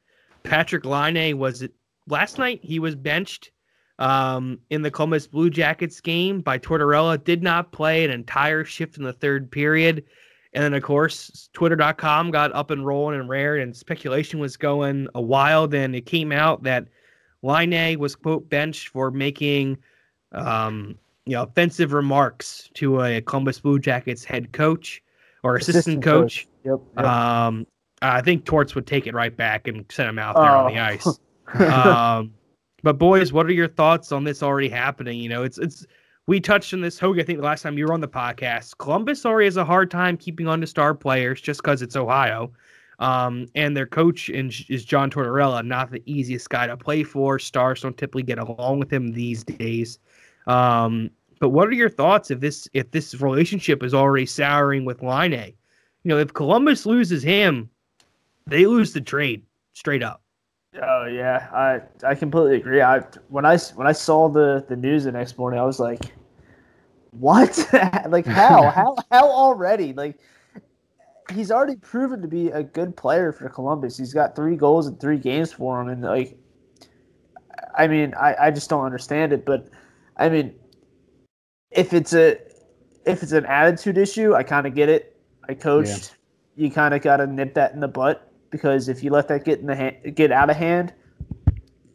Patrick Laine was last night. He was benched um, in the Columbus Blue Jackets game by Tortorella. Did not play an entire shift in the third period. And then, of course, Twitter.com got up and rolling and rare, and speculation was going a while. Then it came out that Laine was quote benched for making, um, you know, offensive remarks to a Columbus Blue Jackets head coach or assistant, assistant coach. coach. Yep, yep. Um, I think Torts would take it right back and send him out there oh. on the ice. <laughs> um, but boys, what are your thoughts on this already happening? You know, it's it's we touched on this, Hogan. I think the last time you were on the podcast, Columbus already has a hard time keeping on to star players just because it's Ohio. Um, and their coach is John Tortorella, not the easiest guy to play for. Stars don't typically get along with him these days. Um, but what are your thoughts if this if this relationship is already souring with Laine? You know, if Columbus loses him, they lose the trade straight up. Oh yeah, I I completely agree. I when I when I saw the the news the next morning, I was like, "What? <laughs> like how <laughs> how how already? Like he's already proven to be a good player for Columbus. He's got three goals in three games for him, and like, I mean, I I just don't understand it. But I mean, if it's a if it's an attitude issue, I kind of get it. I coached. Yeah. You kind of got to nip that in the butt because if you let that get in the hand, get out of hand,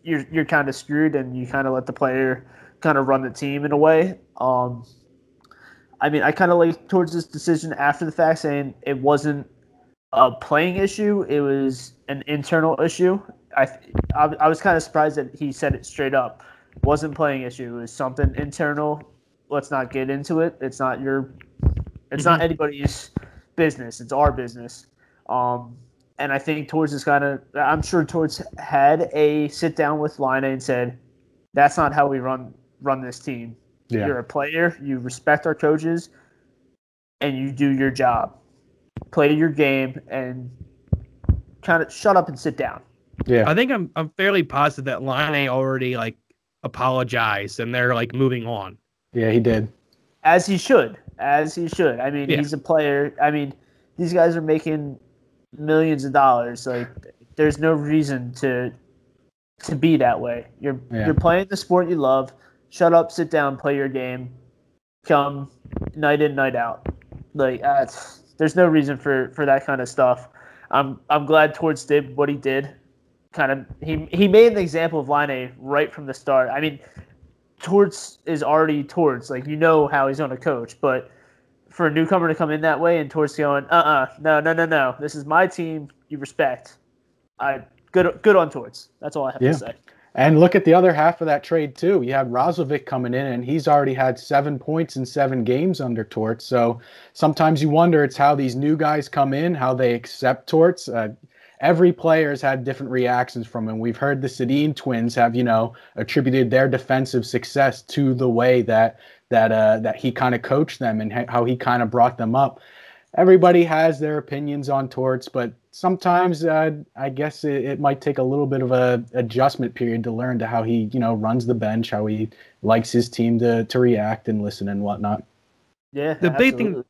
you're you're kind of screwed, and you kind of let the player kind of run the team in a way. Um, I mean, I kind of like towards this decision after the fact, saying it wasn't a playing issue; it was an internal issue. I I, I was kind of surprised that he said it straight up. It wasn't playing issue; it was something internal. Let's not get into it. It's not your. It's mm-hmm. not anybody's business. It's our business. Um, and I think Torts is kind of, I'm sure Torts had a sit down with Laine and said, that's not how we run run this team. Yeah. You're a player, you respect our coaches, and you do your job. Play your game and kind of shut up and sit down. Yeah. I think I'm I'm fairly positive that Laine already like apologized and they're like moving on. Yeah, he did. As he should. As he should. I mean, yeah. he's a player. I mean, these guys are making millions of dollars. Like there's no reason to to be that way. You're yeah. you're playing the sport you love. Shut up, sit down, play your game. Come night in, night out. Like uh, there's no reason for for that kind of stuff. I'm I'm glad Torts did what he did. Kind of he he made an example of Laine right from the start. I mean, Torts is already Torts. Like you know how he's going to coach, but for a newcomer to come in that way and Torts going, uh uh no, no, no, no. This is my team. You respect. I good good on Torts. That's all I have yeah. to say. And look at the other half of that trade too. You have Roslovic coming in, and he's already had seven points in seven games under Torts. So sometimes you wonder it's how these new guys come in, how they accept Torts. Uh, every player has had different reactions from him. We've heard the Sedin twins have, you know, attributed their defensive success to the way that that uh, that he kind of coached them and how he kind of brought them up. Everybody has their opinions on Torts, but sometimes uh, I guess it, it, might take a little bit of a adjustment period to learn to how he, you know, runs the bench, how he likes his team to to react and listen and whatnot. Yeah, the absolutely. big thing.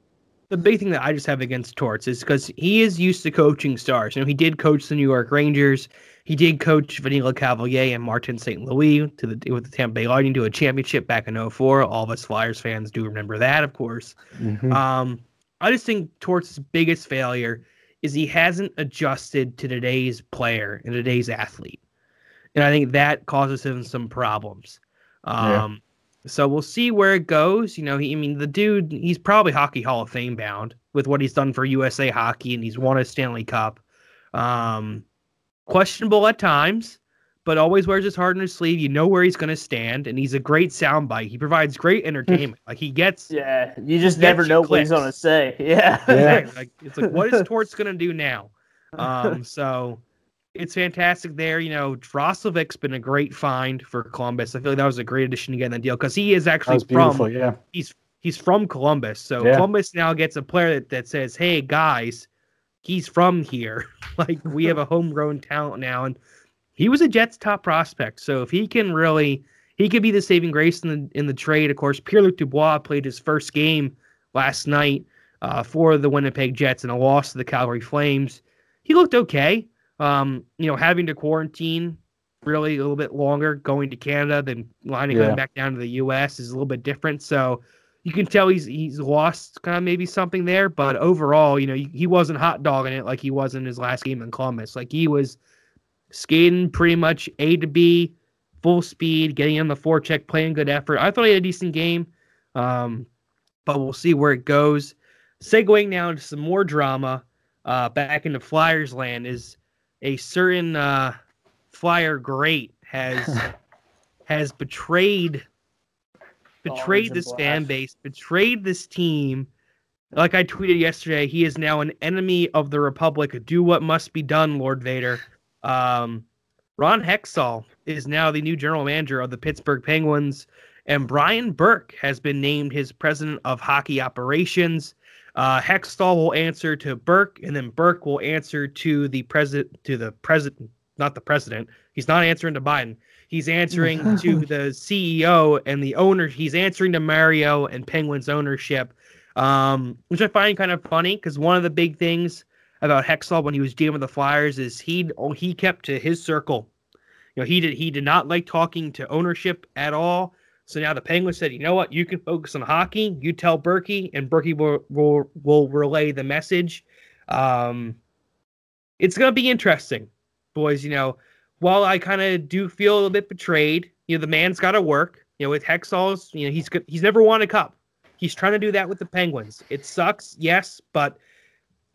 The big thing that I just have against Torts is because he is used to coaching stars. You know, he did coach the New York Rangers. He did coach Vinny Lecavalier and Martin St. Louis to the with the Tampa Bay Lightning to a championship back in 04. All of us Flyers fans do remember that, of course. Mm-hmm. Um, I just think Torts' biggest failure is he hasn't adjusted to today's player and today's athlete. And I think that causes him some problems. Um, yeah. So we'll see where it goes. You know, he, I mean, the dude, he's probably Hockey Hall of Fame bound with what he's done for USA Hockey, and he's won a Stanley Cup. Um, questionable at times, but always wears his heart on his sleeve. You know where he's going to stand, and he's a great soundbite. He provides great entertainment. <laughs> like he gets, yeah, you just never know what he's going to say. <laughs> Yeah, <laughs> yeah. like, it's like what is Torts going to do now? Um, so it's fantastic there. You know, Roslovic's been a great find for Columbus. I feel like that was a great addition to get in that deal because he is actually from, yeah, he's he's from Columbus. So yeah. Columbus now gets a player that, that says, "Hey guys, he's from here. <laughs> like we have a <laughs> homegrown talent now." And he was a Jets top prospect. So if he can really, he could be the saving grace in the in the trade. Of course, Pierre Luc Dubois played his first game last night uh, for the Winnipeg Jets in a loss to the Calgary Flames. He looked okay. Um, you know, having to quarantine really a little bit longer, going to Canada, then lining yeah. back down to the U.S. is a little bit different. So you can tell he's he's lost kind of maybe something there, but overall, you know, he, he wasn't hot dogging it like he was in his last game in Columbus. Like he was skating pretty much A to B, full speed, getting on the forecheck, playing good effort. I thought he had a decent game, um, but we'll see where it goes. Segueing now into some more drama, uh, back into Flyers land is a certain uh, Flyer great has <laughs> has betrayed betrayed this fan base, betrayed this team. Like I tweeted yesterday, he is now an enemy of the Republic. Do what must be done, Lord Vader. Um, Ron Hextall is now the new general manager of the Pittsburgh Penguins, and Brian Burke has been named his president of hockey operations. Uh, Hextall will answer to Burke, and then Burke will answer to the president. To the president, not the president. He's not answering to Biden. He's answering to <laughs> the CEO and the owner. He's answering to Mario and Penguins ownership, um, which I find kind of funny because one of the big things about Hextall when he was dealing with the Flyers is he oh, he kept to his circle. You know, he did he did not like talking to ownership at all. So now the Penguins said, you know what, you can focus on hockey. You tell Berkey, and Berkey will will, will relay the message. Um, it's gonna be interesting, boys. You know, while I kind of do feel a little bit betrayed, you know, the man's got to work. You know, with Hextall's, you know, he's he's never won a cup. He's trying to do that with the Penguins. It sucks, yes, but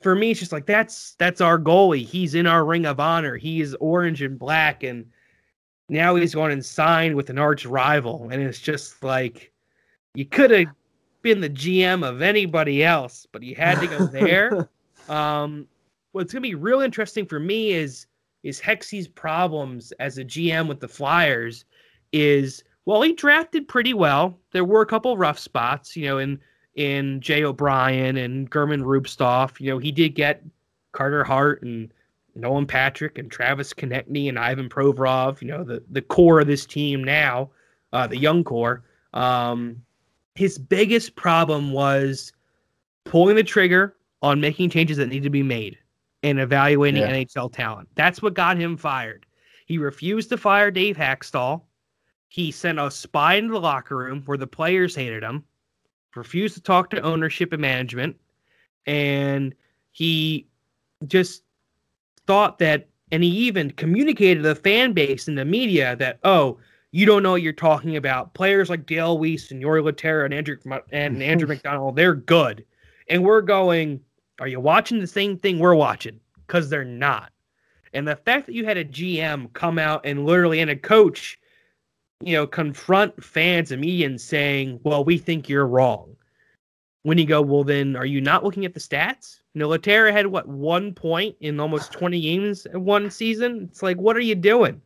for me, it's just like that's that's our goalie. He's in our ring of honor. He is orange and black, and now he's going and signed with an arch rival. And it's just like you could have been the GM of anybody else, but you had to go there. <laughs> um, what's gonna be real interesting for me is is Hexy's problems as a GM with the Flyers is well, he drafted pretty well. There were a couple rough spots, you know, in in Jay O'Brien and German Rubtsov. You know, he did get Carter Hart and Nolan Patrick and Travis Konecny and Ivan Provorov, you know, the, the core of this team now, uh, the young core. Um, his biggest problem was pulling the trigger on making changes that need to be made and evaluating yeah. NHL talent. That's what got him fired. He refused to fire Dave Hakstol. He sent a spy into the locker room where the players hated him refused to talk to ownership and management, and he just thought that, and he even communicated to the fan base and the media that, oh, you don't know what you're talking about. Players like Dale Weise and Jori Lehtera and Andrew and Andrew <laughs> MacDonald, they're good, and we're going. Are you watching the same thing we're watching? Because they're not. And the fact that you had a GM come out and literally and a coach, you know, confront fans and media and saying, "Well, we think you're wrong." When you go, well, then are you not looking at the stats? You know, Lehtera had what one point in almost 20 games in one season. It's like, what are you doing?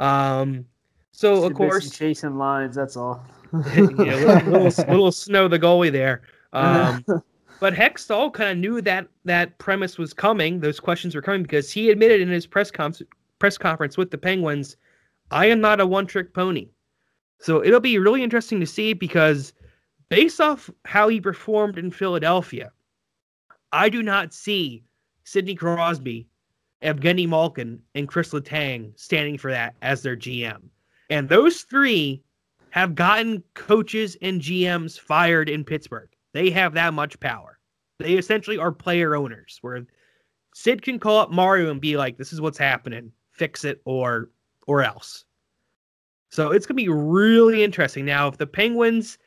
Um, so of course, chasing lines. That's all. <laughs> know, little, little, <laughs> little Snow the goalie there. <laughs> Um, but Hextall kind of knew that that premise was coming. Those questions were coming because he admitted in his press com- press conference with the Penguins, "I am not a one trick pony." So it'll be really interesting to see because based off how he performed in Philadelphia, I do not see Sidney Crosby, Evgeny Malkin, and Chris Letang standing for that as their GM. And those three have gotten coaches and GMs fired in Pittsburgh. They have that much power. They essentially are player owners where Sid can call up Mario and be like, this is what's happening, fix it or or else. So it's gonna be really interesting. Now, if the Penguins,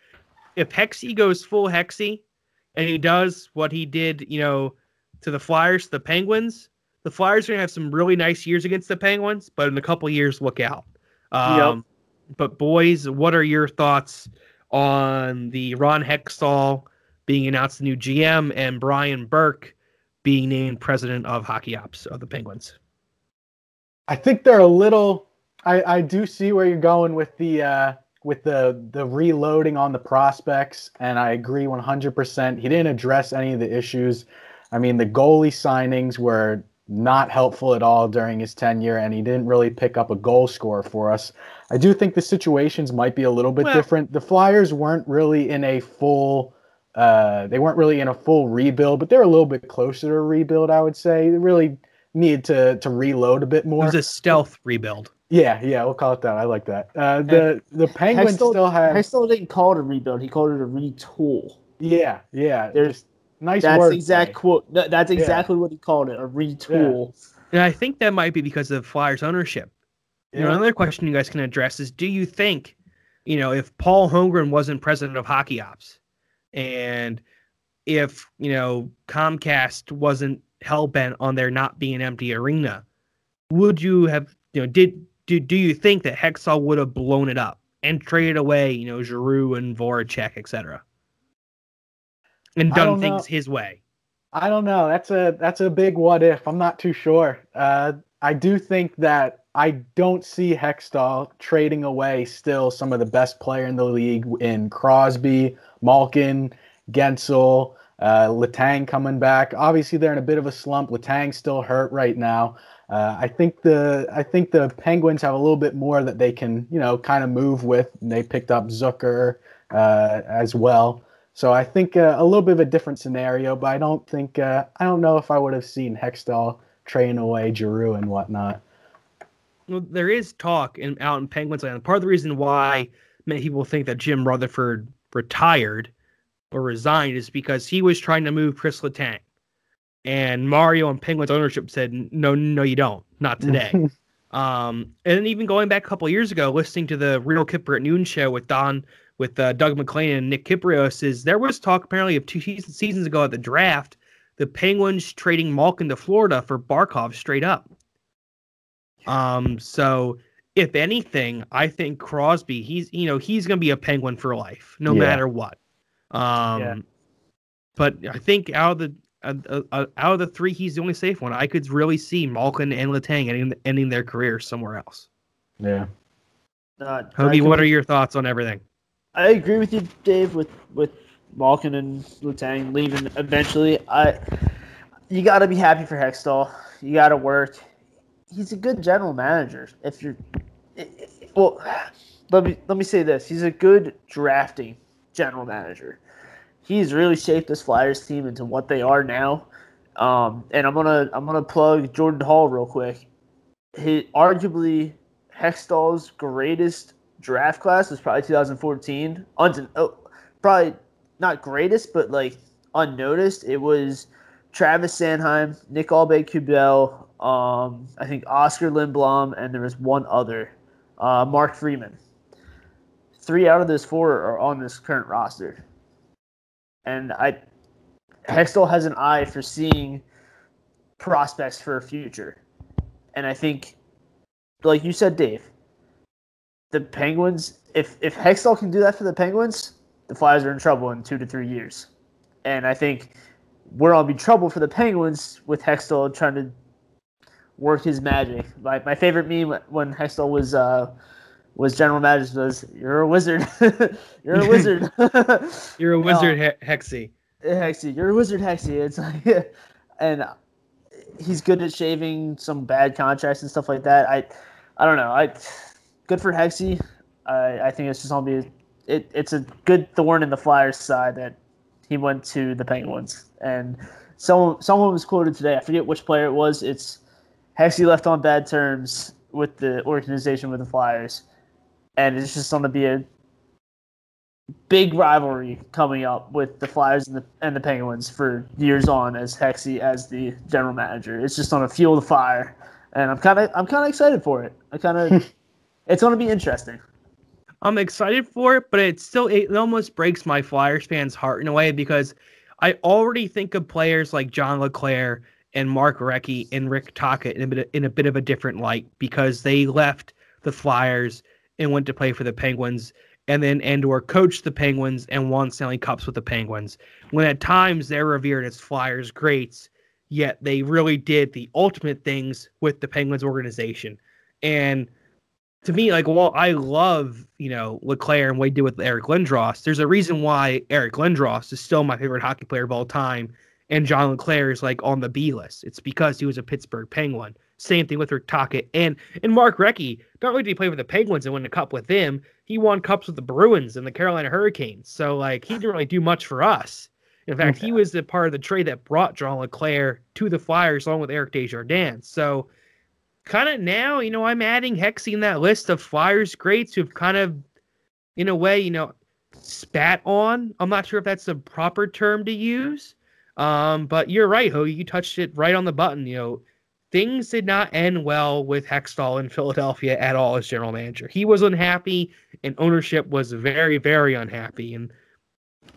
if Hexy goes full Hexy and he does what he did, you know, to the Flyers, the Penguins, the Flyers are gonna have some really nice years against the Penguins, but in a couple years, look out. Um, yep. But boys, what are your thoughts on the Ron Hextall being announced the new GM and Brian Burke being named president of hockey ops of the Penguins? I think they're a little. I, I do see where you're going with the uh, with the the reloading on the prospects, and I agree 100%. He didn't address any of the issues. I mean, the goalie signings were not helpful at all during his tenure, and he didn't really pick up a goal score for us. I do think the situations might be a little bit well, different. The Flyers weren't really in a full uh, they weren't really in a full rebuild, but they're a little bit closer to a rebuild, I would say. They really needed to to reload a bit more. It was a stealth rebuild. Yeah, yeah, we'll call it that. I like that. Uh, the the Penguins still, still have. I still didn't call it a rebuild. He called it a retool. Yeah, yeah. There's nice. That's word, exact quote. That's exactly yeah. what he called it. A retool. Yeah. And I think that might be because of Flyers ownership. Yeah. You know, another question you guys can address is: Do you think, you know, if Paul Holmgren wasn't president of Hockey Ops, and if you know Comcast wasn't hell bent on there not being an empty arena, would you have you know did do do you think that Hextall would have blown it up and traded away you know Giroux and Voracek etc. and done things know. his way? I don't know. That's a that's a big what if. I'm not too sure. Uh, I do think that I don't see Hextall trading away still some of the best player in the league in Crosby, Malkin, Guentzel, uh, Letang coming back. Obviously, they're in a bit of a slump. Letang's still hurt right now. Uh, I think the I think the Penguins have a little bit more that they can you know kind of move with. They picked up Zucker uh, as well, so I think uh, a little bit of a different scenario. But I don't think uh, I don't know if I would have seen Hextall trading away Giroux and whatnot. Well, there is talk in out in Penguins land. Part of the reason why many people think that Jim Rutherford retired or resigned is because he was trying to move Chris Letang. And Mario and Penguins ownership said, no, no, you don't. Not <laughs> today. um, and then even going back a couple years ago, listening to the Real Kyper at Noon show with Don, with uh, Doug MacLean and Nick Kypreos, is there was talk apparently of two seasons ago at the draft, the Penguins trading Malkin to Florida for Barkov straight up. Um, so if anything, I think Crosby, he's you know he's going to be a Penguin for life, no yeah. matter what. Um, yeah. but I think out of the uh, uh, out of the three, he's the only safe one. I could really see Malkin and Letang ending, ending their careers somewhere else. Yeah. Uh, Hoagie, what are your thoughts on everything? I agree with you, Dave, with with Malkin and Letang leaving eventually. I you got to be happy for Hextall. You got to work. He's a good general manager. If you're well, let me let me say this: he's a good drafting general manager. He's really shaped this Flyers team into what they are now. Um, and I'm gonna I'm gonna plug Jordan Hall real quick. He arguably Hextall's greatest draft class was probably 2014. Un- oh, probably not greatest, but like unnoticed. It was Travis Sanheim, Nick Aube-Kubel, um, I think Oskar Lindblom, and there was one other, uh, Mark Friedman three out of those four are on this current roster. And I Hextall has an eye for seeing prospects for a future. And I think, like you said, Dave, the Penguins, if if Hextall can do that for the Penguins, the Flyers are in trouble in two to three years. And I think we're all be trouble for the Penguins with Hextall trying to work his magic. My, my favorite meme when Hextall was uh, was general manager was "You're a wizard, <laughs> you're a wizard, <laughs> you're a <laughs> wizard, he- Hexy." Hexy, you're a wizard, Hexy. It's like, and he's good at shaving some bad contracts and stuff like that. I, I don't know. I, good for Hexy. I, I think it's just gonna be it, it's a good thorn in the Flyers' side that he went to the Penguins. And someone someone was quoted today. I forget which player it was. It's Hexy left on bad terms with the organization with the Flyers, and it's just going to be a big rivalry coming up with the Flyers and the and the Penguins for years on as Hexy as the general manager. It's just going to fuel the fire, and I'm kind of I'm kind of excited for it. I kind of <laughs> it's going to be interesting. I'm excited for it, but it still it almost breaks my Flyers fans' heart in a way because I already think of players like John LeClair and Mark Recchi and Rick Tocchet in a bit in a bit of a different light because they left the Flyers and went to play for the Penguins and then Andor coached the Penguins and won Stanley Cups with the Penguins. When at times they're revered as Flyers greats, yet they really did the ultimate things with the Penguins organization. And to me, like, well, I love, you know, LeClair and what he did with Eric Lindros. There's a reason why Eric Lindros is still my favorite hockey player of all time. And John LeClair is like on the B list. It's because he was a Pittsburgh Penguin. Same thing with Rick Tocchet and and Mark Recchi. Not only did he play for the Penguins and win a cup with them, he won cups with the Bruins and the Carolina Hurricanes. So like he didn't really do much for us. In fact, okay. he was the part of the trade that brought John LeClair to the Flyers along with Eric Desjardins. So kind of now, you know, I'm adding Hexy in that list of Flyers greats who've kind of, in a way, you know, spat on. I'm not sure if that's the proper term to use. Um, but you're right, Ho. You touched it right on the button. You know, things did not end well with Hextall in <laughs> Philadelphia at all as general manager. He was unhappy, and ownership was very, very unhappy. And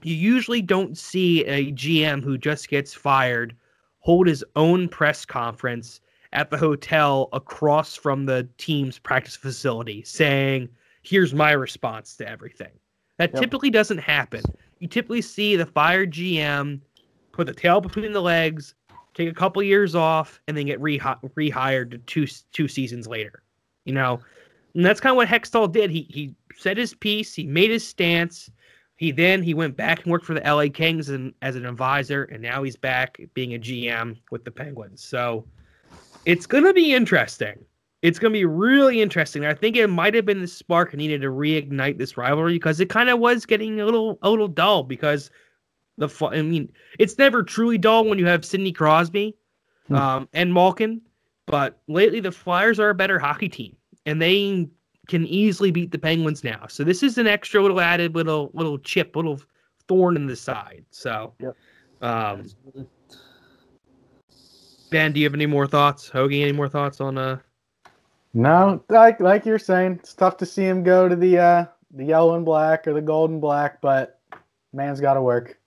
you usually don't see a GM who just gets fired hold his own press conference at the hotel across from the team's practice facility saying, Here's my response to everything. That yep. typically doesn't happen. You typically see the fired GM put the tail between the legs, take a couple years off, and then get rehi- rehired two two seasons later. You know, and that's kind of what Hextall did. He he said his piece. He made his stance. He then he went back and worked for the LA Kings and as an advisor, and now he's back being a GM with the Penguins. So it's to be interesting. It's to be really interesting. I think it might have been the spark needed to reignite this rivalry because it kind of was getting a little a little dull because the I mean it's never truly dull when you have Sidney Crosby hmm. um, and Malkin, but lately the Flyers are a better hockey team and they can easily beat the Penguins now. So this is an extra little added little little chip, little thorn in the side. So yep. um, Ben, do you have any more thoughts? Hoagie, any more thoughts on uh No, like like you're saying, it's tough to see him go to the uh the yellow and black or the gold and black, but man's gotta work.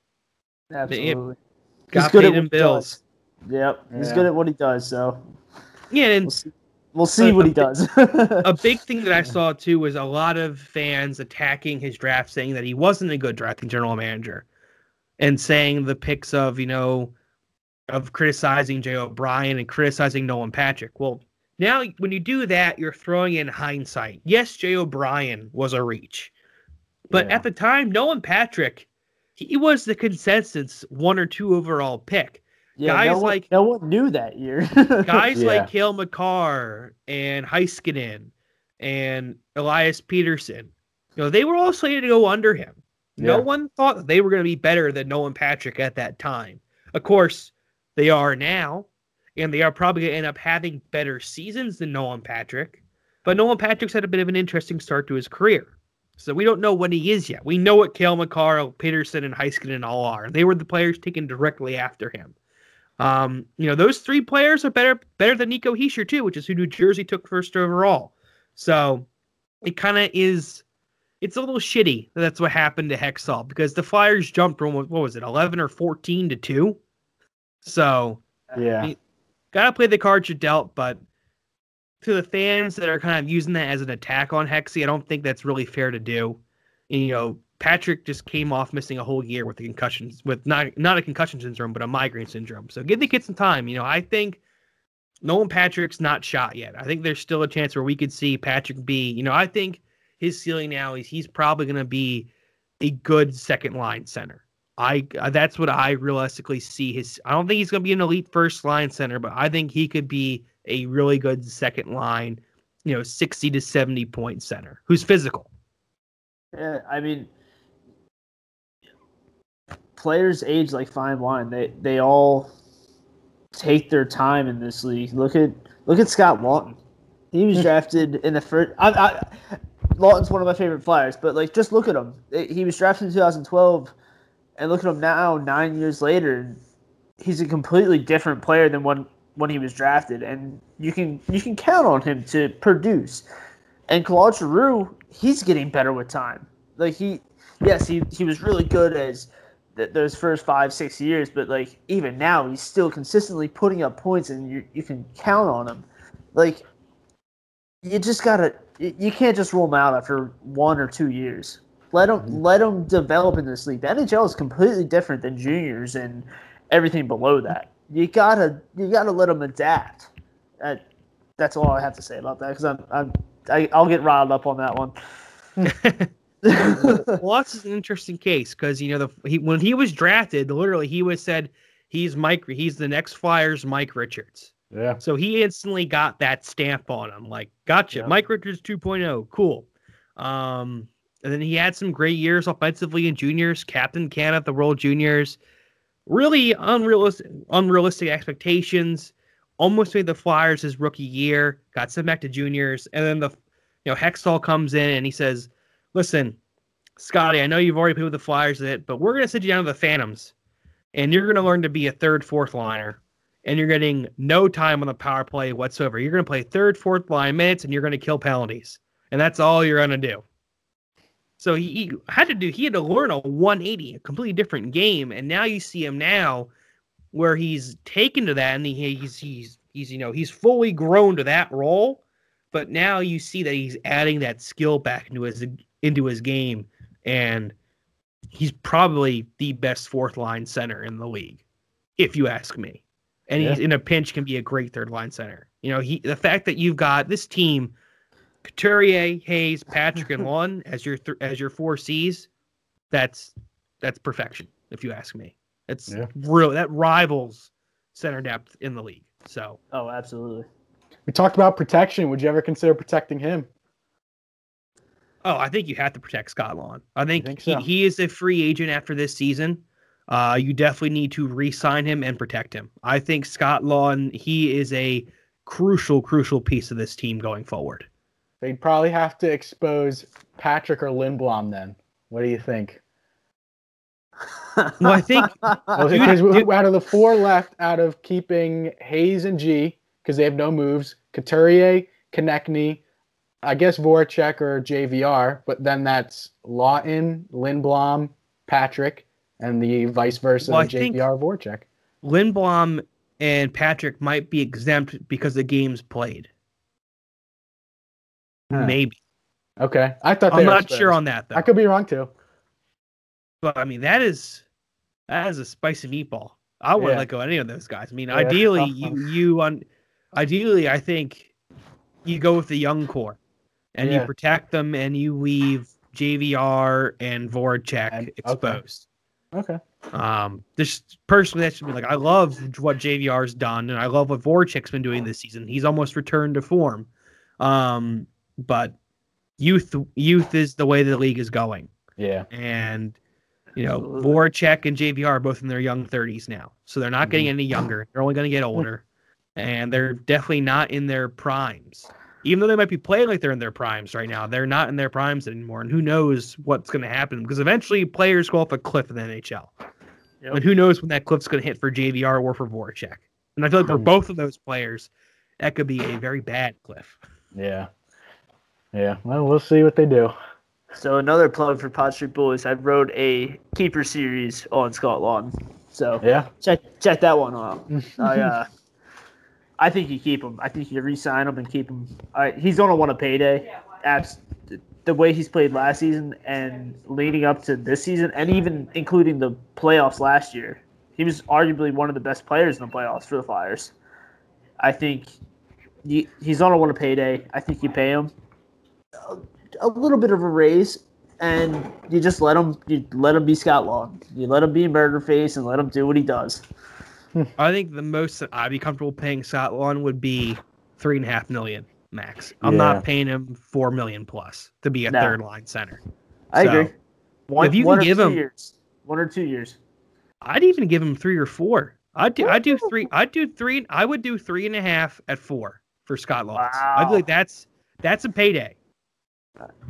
Absolutely. Got he's good at what bills. Does. Yep. He's yeah. good at what he does, so Yeah, and we'll see, we'll see what he does. a <laughs> big thing that I saw too was a lot of fans attacking his draft saying that he wasn't a good drafting general manager and saying the picks of, you know, of criticizing Jay O'Brien and criticizing Nolan Patrick. Well, now when you do that, you're throwing in hindsight. Yes, Jay O'Brien was a reach, but yeah. at the time, Nolan Patrick, he was the consensus one or two overall pick. Yeah, guys no one, like no one knew that year. <laughs> guys yeah. like Cale Makar and Heiskanen and Elias Pettersson, you know, they were all slated to go under him. No one thought they were going to be better than Nolan Patrick at that time. Of course, they are now, and they are probably going to end up having better seasons than Nolan Patrick. But Nolan Patrick's had a bit of an interesting start to his career. So we don't know what he is yet. We know what Cale Makar, Pettersson, and Heiskanen all are. They were the players taken directly after him. Um, you know, those three players are better better than Nico Hischier too, which is who New Jersey took first overall. So it kind of is. It's a little shitty that that's what happened to Hextall because the Flyers jumped from what was it, eleven or fourteen to two. So yeah, gotta play the cards you're dealt. But to the fans that are kind of using that as an attack on Hexy, I don't think that's really fair to do. You know, Patrick just came off missing a whole year with the concussions, with not not a concussion syndrome, but a migraine syndrome. So give the kid some time. You know, I think Nolan Patrick's not shot yet. I think there's still a chance where we could see Patrick be. You know, I think his ceiling now is he's probably going to be a good second line center. I uh, that's what I realistically see his. I don't think he's going to be an elite first line center, but I think he could be a really good second line, you know, 60 to 70 point center who's physical. Yeah, I mean, players age like fine wine. They they all take their time in this league. Look at look at Scott Laughton. He was <laughs> drafted in the first. I, I, Laughton's one of my favorite Flyers, but like just look at him. He was drafted in 2012, and look at him now, nine years later. He's a completely different player than when when he was drafted, and you can you can count on him to produce. And Claude Giroux, he's getting better with time. Like he, yes, he he was really good as th- those first five six years, but like even now, he's still consistently putting up points, and you you can count on him. Like you just gotta you can't just rule him out after one or two years. Let him mm-hmm. let him develop in this league. The NHL is completely different than juniors and everything below that you gotta you gotta let them adapt. Uh, that's all I have to say about that because I'm, I'm I, I'll get riled up on that one. <laughs> <laughs> Watts is an interesting case because you know the he when he was drafted, literally he was said he's Mike he's the next Flyers Mike Richards. Yeah. So he instantly got that stamp on him, like, gotcha, yeah. Mike Richards 2.0, cool. Um, and then he had some great years offensively in juniors, Captain Canada, the World Juniors really unrealistic unrealistic expectations. Almost made the Flyers his rookie year, got sent back to juniors, and then the you know Hextall comes in and he says, "Listen, Scotty, I know you've already played with the Flyers it, but we're gonna send you down to the Phantoms, and you're gonna learn to be a third, fourth liner, and you're getting no time on the power play whatsoever. You're gonna play third, fourth line minutes, and you're gonna kill penalties, and that's all you're gonna do." So he, he, had to do he had to learn a 180, a completely different game, and now you see him now where he's taken to that and he, he's he's he's you know he's fully grown to that role, but now you see that he's adding that skill back into his into his game, and he's probably the best fourth line center in the league, if you ask me. And yeah. he's in a pinch can be a great third line center. You know, he the fact that you've got this team Couturier, Hayes, <laughs> Patrick, and Lund as your th- as your four C's, that's that's perfection, if you ask me. It's yeah. real that rivals center depth in the league. So Oh, absolutely. We talked about protection. Would you ever consider protecting him? Oh, I think you have to protect Scott Laughton. I think, think so? he, he is a free agent after this season. Uh, you definitely need to re-sign him and protect him. I think Scott Laughton, he is a crucial, crucial piece of this team going forward. They'd probably have to expose Patrick or Lindblom then. What do you think? well, I think <laughs> well, because out of the four left, out of keeping Hayes and G, because they have no moves, Couturier, Konecny, I guess Voracek or JVR, but then that's Laughton, Lindblom, Patrick, and the vice versa, well, JVR, Voracek. Lindblom and Patrick might be exempt because the game's played. Huh. Maybe. Okay, I thought I'm not sure on that though. I could be wrong too. But I mean, that is that is a spicy meatball. I wouldn't yeah. let go of any of those guys. I mean, yeah, ideally, <laughs> you you on ideally, I think you go with the young core and yeah. you protect them and you leave JVR and Voracek and, exposed. Okay. okay. Um, this personally, that should be like I love what JVR's done and I love what Voracek's been doing this season. He's almost returned to form. Um, but youth youth is the way the league is going. Yeah. And you know, Voracek and JVR are both in their young 30s now. So they're not getting mm-hmm. any younger. They're only going to get older. And they're definitely not in their primes. Even though they might be playing like they're in their primes right now, they're not in their primes anymore. And who knows what's going to happen because eventually players go off a cliff in the NHL. Yep. And who knows when that cliff's going to hit for JVR or for Voracek. And I feel like for both of those players, that could be a very bad cliff. Yeah. Yeah, well, we'll see what they do. So another plug for Pod Street Bullies. I wrote a keeper series on Scott Laughton. So yeah, check check that one out. <laughs> I uh, I think you keep him. I think you re-sign him and keep him. Uh, he's gonna want a payday. Abs- the way he's played last season and leading up to this season, and even including the playoffs last year, he was arguably one of the best players in the playoffs for the Flyers. I think you, he's gonna want a payday. I think you pay him a, a little bit of a raise, and you just let him. You let him be Scott Long. You let him be murder face and let him do what he does. Hmm. I think the most that I'd be comfortable paying Scott Long would be three and a half million max. I'm Yeah. not paying him four million plus to be a No. third line center. I So, agree. One, if you one can or give two him- years, one or two years. I'd even give him three or four. I'd do I'd do three I'd do three I would do three and a half at four for Scott Long. I feel Wow. like that's that's a payday.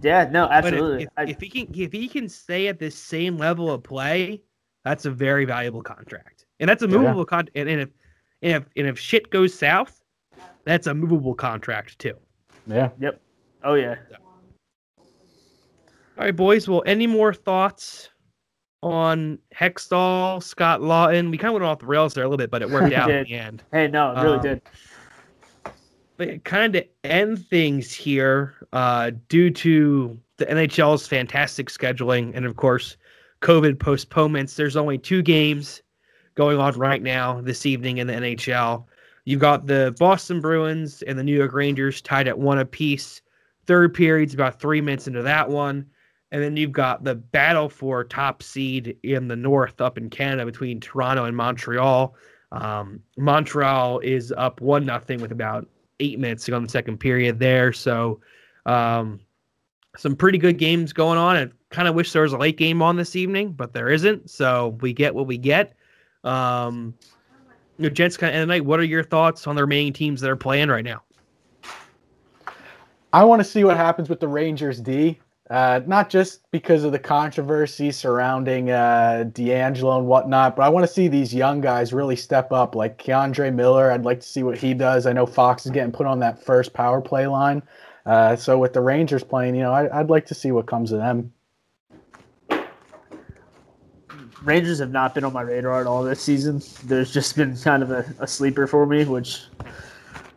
Yeah, no, if- absolutely. if, if he can if he can stay at this same level of play, that's a very valuable contract. And that's a Yeah. movable contract. And, and if and if and if shit goes south, that's a movable contract too. Yeah. Yep. Oh yeah. All right, boys. Well, any more thoughts on Hextall, Scott Laughton? We kind of went off the rails there a little bit, but it worked <laughs> out in the end. Hey, no, it really Um, did. Kind of end things here, uh, due to the NHL's fantastic scheduling and, of course, COVID postponements. There's only two games going on right now this evening in the NHL. You've got the Boston Bruins and the New York Rangers tied at one apiece. Third period's about three minutes into that one. And then you've got the battle for top seed in the North up in Canada between Toronto and Montreal. Um, Montreal is up one nothing with about eight minutes to go in the second period there. So um, some pretty good games going on. I kind of wish there was a late game on this evening, but there isn't. So we get what we get. Um, you know, gents, kind of end the night. What are your thoughts on the remaining teams that are playing right now? I want to see what happens with the Rangers D. Uh, not just because of the controversy surrounding uh, DeAngelo and whatnot, but I want to see these young guys really step up. Like K'Andre Miller, I'd like to see what he does. I know Fox is getting put on that first power play line. Uh, so with the Rangers playing, you know, I, I'd like to see what comes of them. Rangers have not been on my radar at all this season. There's just been kind of a, a sleeper for me, which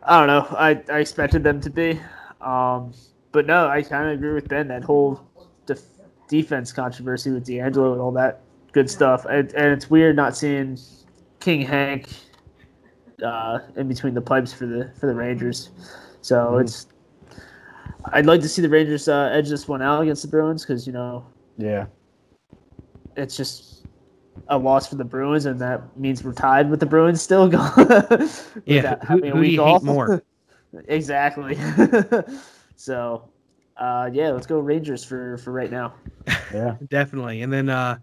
I don't know. I, I expected them to be. Um, but no, I kind of agree with Ben. That whole def- defense controversy with DeAngelo and all that good stuff. And, and it's weird not seeing King Hank uh, in between the pipes for the for the Rangers. So Mhm. it's. I'd like to see the Rangers uh, edge this one out against the Bruins because you know Yeah. it's just a loss for the Bruins, and that means we're tied with the Bruins still. <laughs> going. Yeah, who- who do you hate more? <laughs> exactly. <laughs> so, uh, yeah, let's go Rangers for for right now. <laughs> Yeah. Definitely. And then, uh,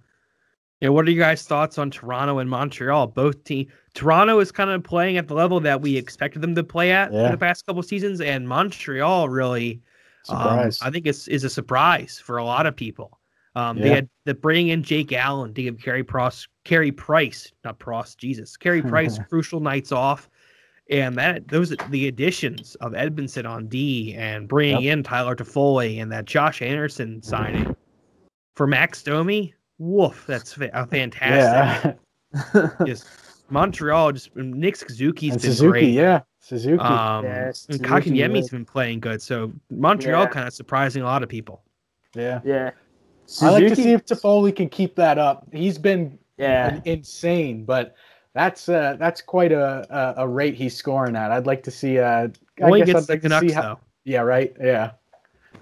you know, what are you guys' thoughts on Toronto and Montreal? Both team Toronto is kind of playing at the level that we expected them to play at Yeah. for the past couple seasons, and Montreal really Um, Surprise. I think it's is a surprise for a lot of people. Um, They had the bringing in Jake Allen to give Carey Price, Carey Price, not Pross, Jesus, Carey <laughs> Price crucial nights off, and that those the additions of Edmundson on D and bringing in Tyler Toffoli and that Josh Anderson signing for Max Domi. Woof, that's a fantastic. yeah. <laughs> Just Montreal, just Nick Suzuki's and been Suzuki, great. yeah. Suzuki. Um, Yes, and Suzuki Kotkaniemi's was- been playing good, so Montreal Yeah. kind of surprising a lot of people. yeah. Yeah. I like to see if Toffoli can keep that up. He's been Yeah. insane, but that's uh, that's quite a, a a rate he's scoring at. I'd like to see. Uh, I guess I'd like to Canucks see how. though. Yeah, right. Yeah.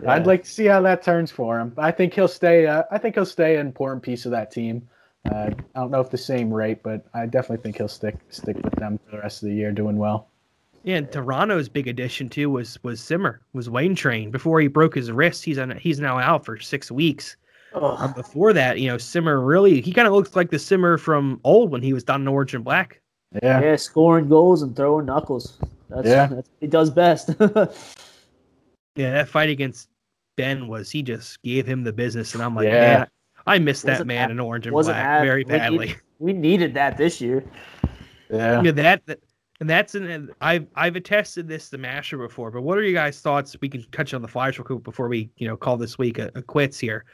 Yeah. I'd like to see how that turns for him. I think he'll stay. Uh, I think he'll stay an important piece of that team. Uh, I don't know if the same rate, but I definitely think he'll stick stick with them for the rest of the year, doing well. Yeah, and Toronto's big addition too was was Simmer, was Wayne Train. Before he broke his wrist, he's on he's now out for six weeks. Ugh. Um, before that, you know, Simmer really he kind of looks like the Simmer from old when he was done in Orange and Black. Yeah. yeah, scoring goals and throwing knuckles. That's, Yeah. that's what he does best. <laughs> Yeah, that fight against Ben was he just gave him the business, and I'm like, Yeah. man, I miss that Wasn't man hap- in Orange and Black hap- very we need- badly. <laughs> we needed that this year. Yeah. Yeah, that, that and that's an and I've I've attested this to Masher before, but what are you guys' thoughts? We can touch on the Flyers real quick before we you know call this week a, a quits here.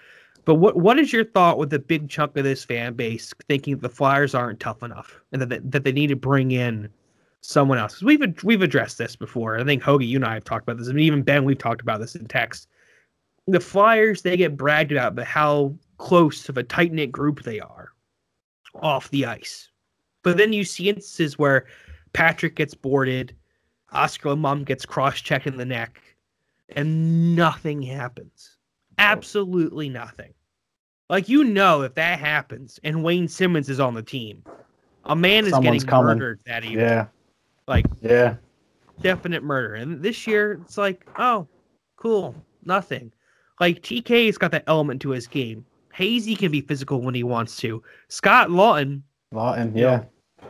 But what what is your thought with a big chunk of this fan base thinking the Flyers aren't tough enough and that they, that they need to bring in someone else. We've we've addressed this before. I think Hoagie, you and I have talked about this. I mean, even Ben, we've talked about this in text. The Flyers, they get bragged about, but how close of a tight knit group they are off the ice. But then you see instances where Patrick gets boarded, Oscar Mum gets cross checked in the neck, and nothing happens. Absolutely nothing. Like you know, if that happens and Wayne Simmonds is on the team, a man is Someone's getting coming. murdered that evening. Yeah, Like yeah. definite murder. And this year, it's like, oh, cool, nothing. Like TK's got that element to his game. Hazy can be physical when he wants to. Scott Laughton, Laughton, You know, yeah.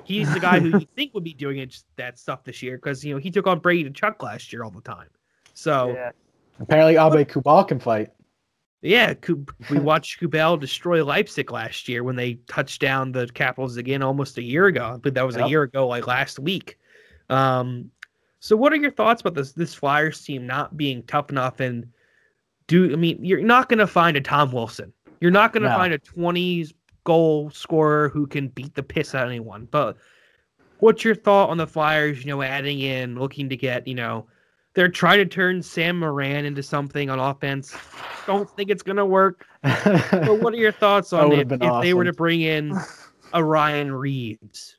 he's the guy who you <laughs> think would be doing it, just that stuff this year because you know he took on Brady and Chuck last year all the time. So Yeah. Apparently, Aubé-Kubel can fight. Yeah, <laughs> we watched Kubel destroy Leipsic last year when they touched down the Capitals again almost a year ago. I believe that was a year ago, like last week. Um, so what are your thoughts about this this Flyers team not being tough enough and do I mean you're not going to find a Tom Wilson. You're not going to No. find a 20s goal scorer who can beat the piss out of anyone. But what's your thought on the Flyers, you know, adding in looking to get, you know, they're trying to turn Sam Morin into something on offense. Don't think it's going to work. But what are your thoughts <laughs> on would've if, if they were to bring in a Ryan Reaves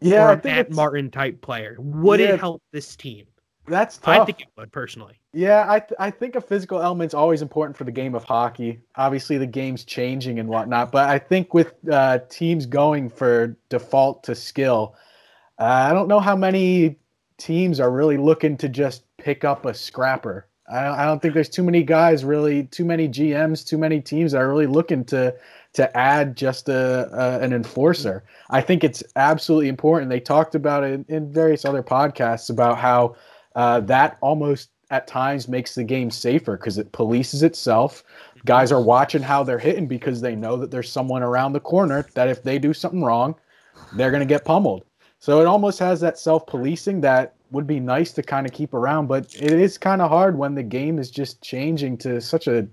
yeah, or I a think Matt Martin type player? Would Yeah. it help this team? that's tough. I think it would personally. Yeah, I th- I think a physical element's always important for the game of hockey. Obviously, the game's changing and whatnot, but I think with uh, teams going for default to skill, uh, I don't know how many teams are really looking to just pick up a scrapper. I don't, I don't think there's too many guys really, too many GMs, too many teams that are really looking to to add just a, a an enforcer. I think it's absolutely important. They talked about it in various other podcasts about how uh, that almost at times makes the game safer because it polices itself. Guys are watching how they're hitting because they know that there's someone around the corner that if they do something wrong, they're going to get pummeled. So it almost has that self policing that would be nice to kind of keep around, but it is kind of hard when the game is just changing to such a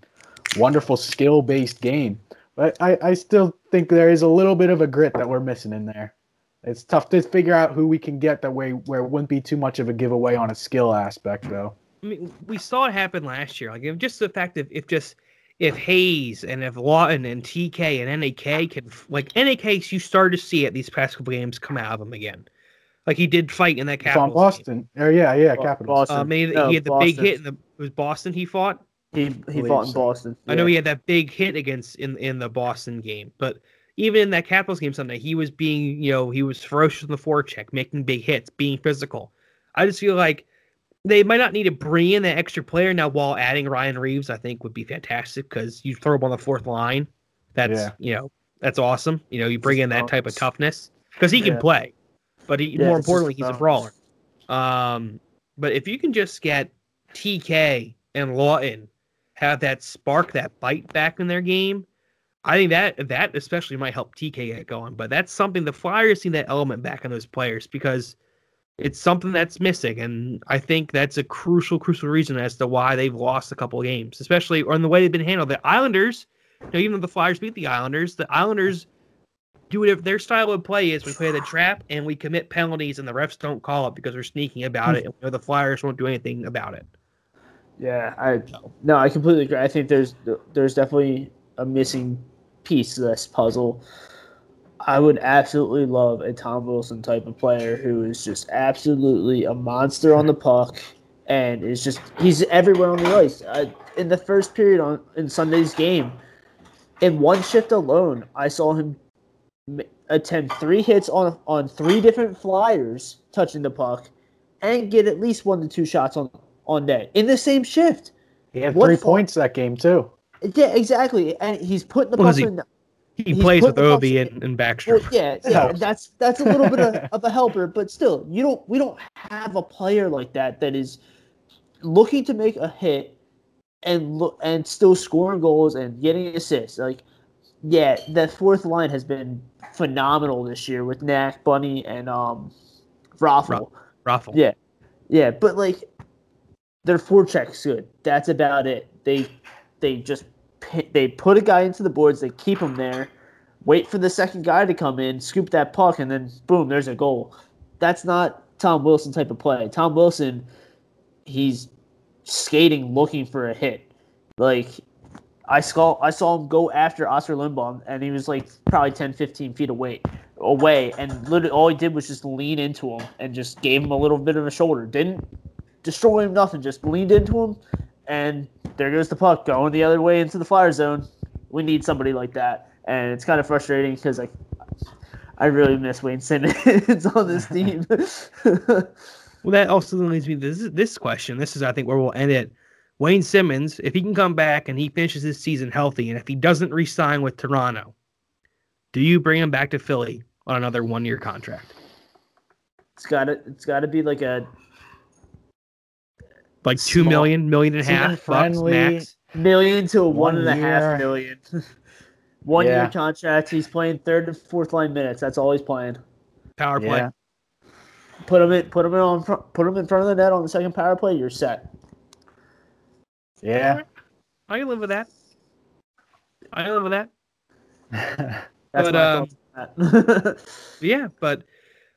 wonderful skill based game. But I, I still think there is a little bit of a grit that we're missing in there. It's tough to figure out who we can get that way where it wouldn't be too much of a giveaway on a skill aspect, though. I mean, we saw it happen last year. Like, if just the fact that if just if Hayes and if Laughton and TK and NAK can like NAK, you start to see it these past couple games come out of him again. Like he did fight in that From Capitals game. Boston. Or yeah, yeah, Bo- Capitals. Boston. Um, he, No, he had the big hit in the it was Boston. He fought. He he fought in so. Boston. I know he had that big hit against in in the Boston game, but even in that Capitals game Sunday, he was being you know he was ferocious in the forecheck, making big hits, being physical. I just feel like they might not need to bring in that extra player now. While adding Ryan Reaves, I think would be fantastic because you throw him on the fourth line. That's Yeah. you know that's awesome. You know you bring in that type of toughness because he can Yeah. play, but he, Yeah, more importantly he's a brawler. Um, but if you can just get TK and Laughton have that spark, that bite back in their game, I think that that especially might help TK get going. But that's something the Flyers need that element back in those players because it's something that's missing, and I think that's a crucial, crucial reason as to why they've lost a couple of games, especially or in the way they've been handled. The Islanders, you know, even though the Flyers beat the Islanders, the Islanders do if their style of play is we play the trap and we commit penalties and the refs don't call it because we're sneaking about it and the Flyers won't do anything about it. Yeah, I no, I completely agree. I think there's there's definitely a missing piece to this puzzle. I would absolutely love a Tom Wilson type of player who is just absolutely a monster on the puck and is just he's everywhere on the ice. I, in the first period on in Sunday's game, in one shift alone, I saw him m- attempt three hits on on three different flyers touching the puck and get at least one to two shots on on net in the same shift. he had what three for- points that game, too. Yeah, exactly. And he's putting the Well, puck is he- in. He He's plays with putting the pucks Ovi in- and, and Backstrom. Well, yeah, yeah, that's that's a little bit of, <laughs> of a helper, but still, you don't we don't have a player like that that is looking to make a hit and look and still scoring goals and getting assists. Like, yeah, that fourth line has been phenomenal this year with Knack, Bunny, and um, Raffle. Ruffle. Yeah, yeah, but like their forecheck's good. That's about it. They they just pi- they put a guy into the boards. They keep him there. Wait for the second guy to come in, scoop that puck, and then boom, there's a goal. that's not Tom Wilson type of play. Tom Wilson, he's skating looking for a hit. Like I saw I saw him go after Oskar Lindblom and he was like probably 10, 15 feet away away and literally all he did was just lean into him and just gave him a little bit of a shoulder. Didn't destroy him nothing, just leaned into him and there goes the puck going the other way into the flyer zone. We need somebody like that. And it's kind of frustrating because like I really miss Wayne Simmonds <laughs> on this team. <laughs> well, that also leads me to this, this question. This is, I think, where we'll end it. Wayne Simmonds, if he can come back and he finishes his season healthy, and if he doesn't re-sign with Toronto, do you bring him back to Philly on another one-year contract? It's got to it's got to be like a like two Small, million, million and a half friendly, max. Million to a one, one and a half million. <laughs> one yeah. year contract. He's playing third and fourth line minutes. That's all he's playing. Power play. Yeah. Put him in. Put him in on. Put him in front of the net on the second power play. You're set. Yeah. I can live with that. I can live with that. <laughs> That's but, um, <laughs> yeah, but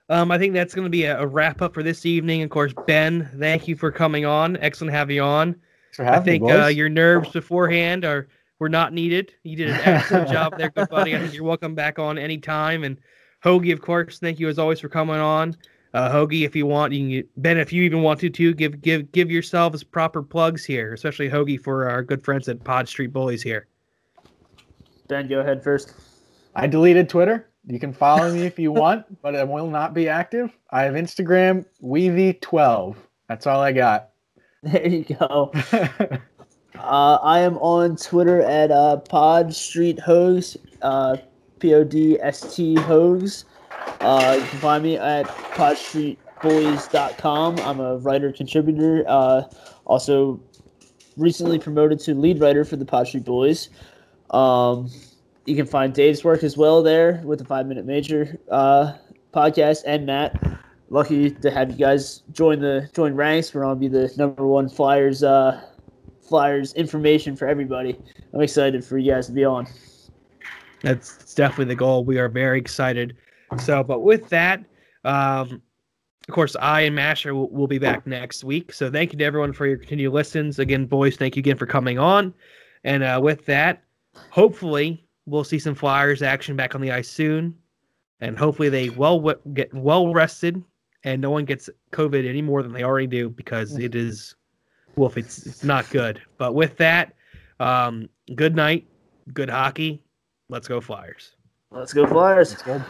um, I think that's going to be a, a, wrap up for this evening. Of course, Ben, thank you for coming on. Excellent having you on. I think me, uh, your nerves beforehand are were not needed. You did an excellent <laughs> job there, good buddy. I think you're welcome back on anytime. And Hoagie, of course, thank you as always for coming on. Uh, Hoagie, if you want, you can, Ben, if you even want to, too, give give give yourselves proper plugs here, especially Hoagie for our good friends at Pod Street Bullies here. Ben, go ahead first. I deleted Twitter. You can follow me if you want, <laughs> but I will not be active. I have Instagram, Weavy12. That's all I got. <laughs> There you go. <laughs> uh, I am on Twitter at uh, Pod Street Hose, uh, P O D S T Hose. Uh, you can find me at podstreetboys.com. I'm a writer contributor. Uh, also, recently promoted to lead writer for the Pod Street Boys. Um, you can find Dave's work as well there with the Five Minute Major uh, podcast and Matt. Lucky to have you guys join the join ranks. We're gonna be the number one Flyers uh, Flyers information for everybody. I'm excited for you guys to be on. That's definitely the goal. We are very excited. So, but with that, um, of course, I and Masher will, will, be back next week. So, thank you to everyone for your continued listens. Again, boys, thank you again for coming on. And uh, with that, hopefully, we'll see some Flyers action back on the ice soon, and hopefully they well get well rested and no one gets COVID any more than they already do because it is, wolf. It's it's not good. But with that, um, good night, good hockey. Let's go Flyers. Let's go Flyers. Let's go.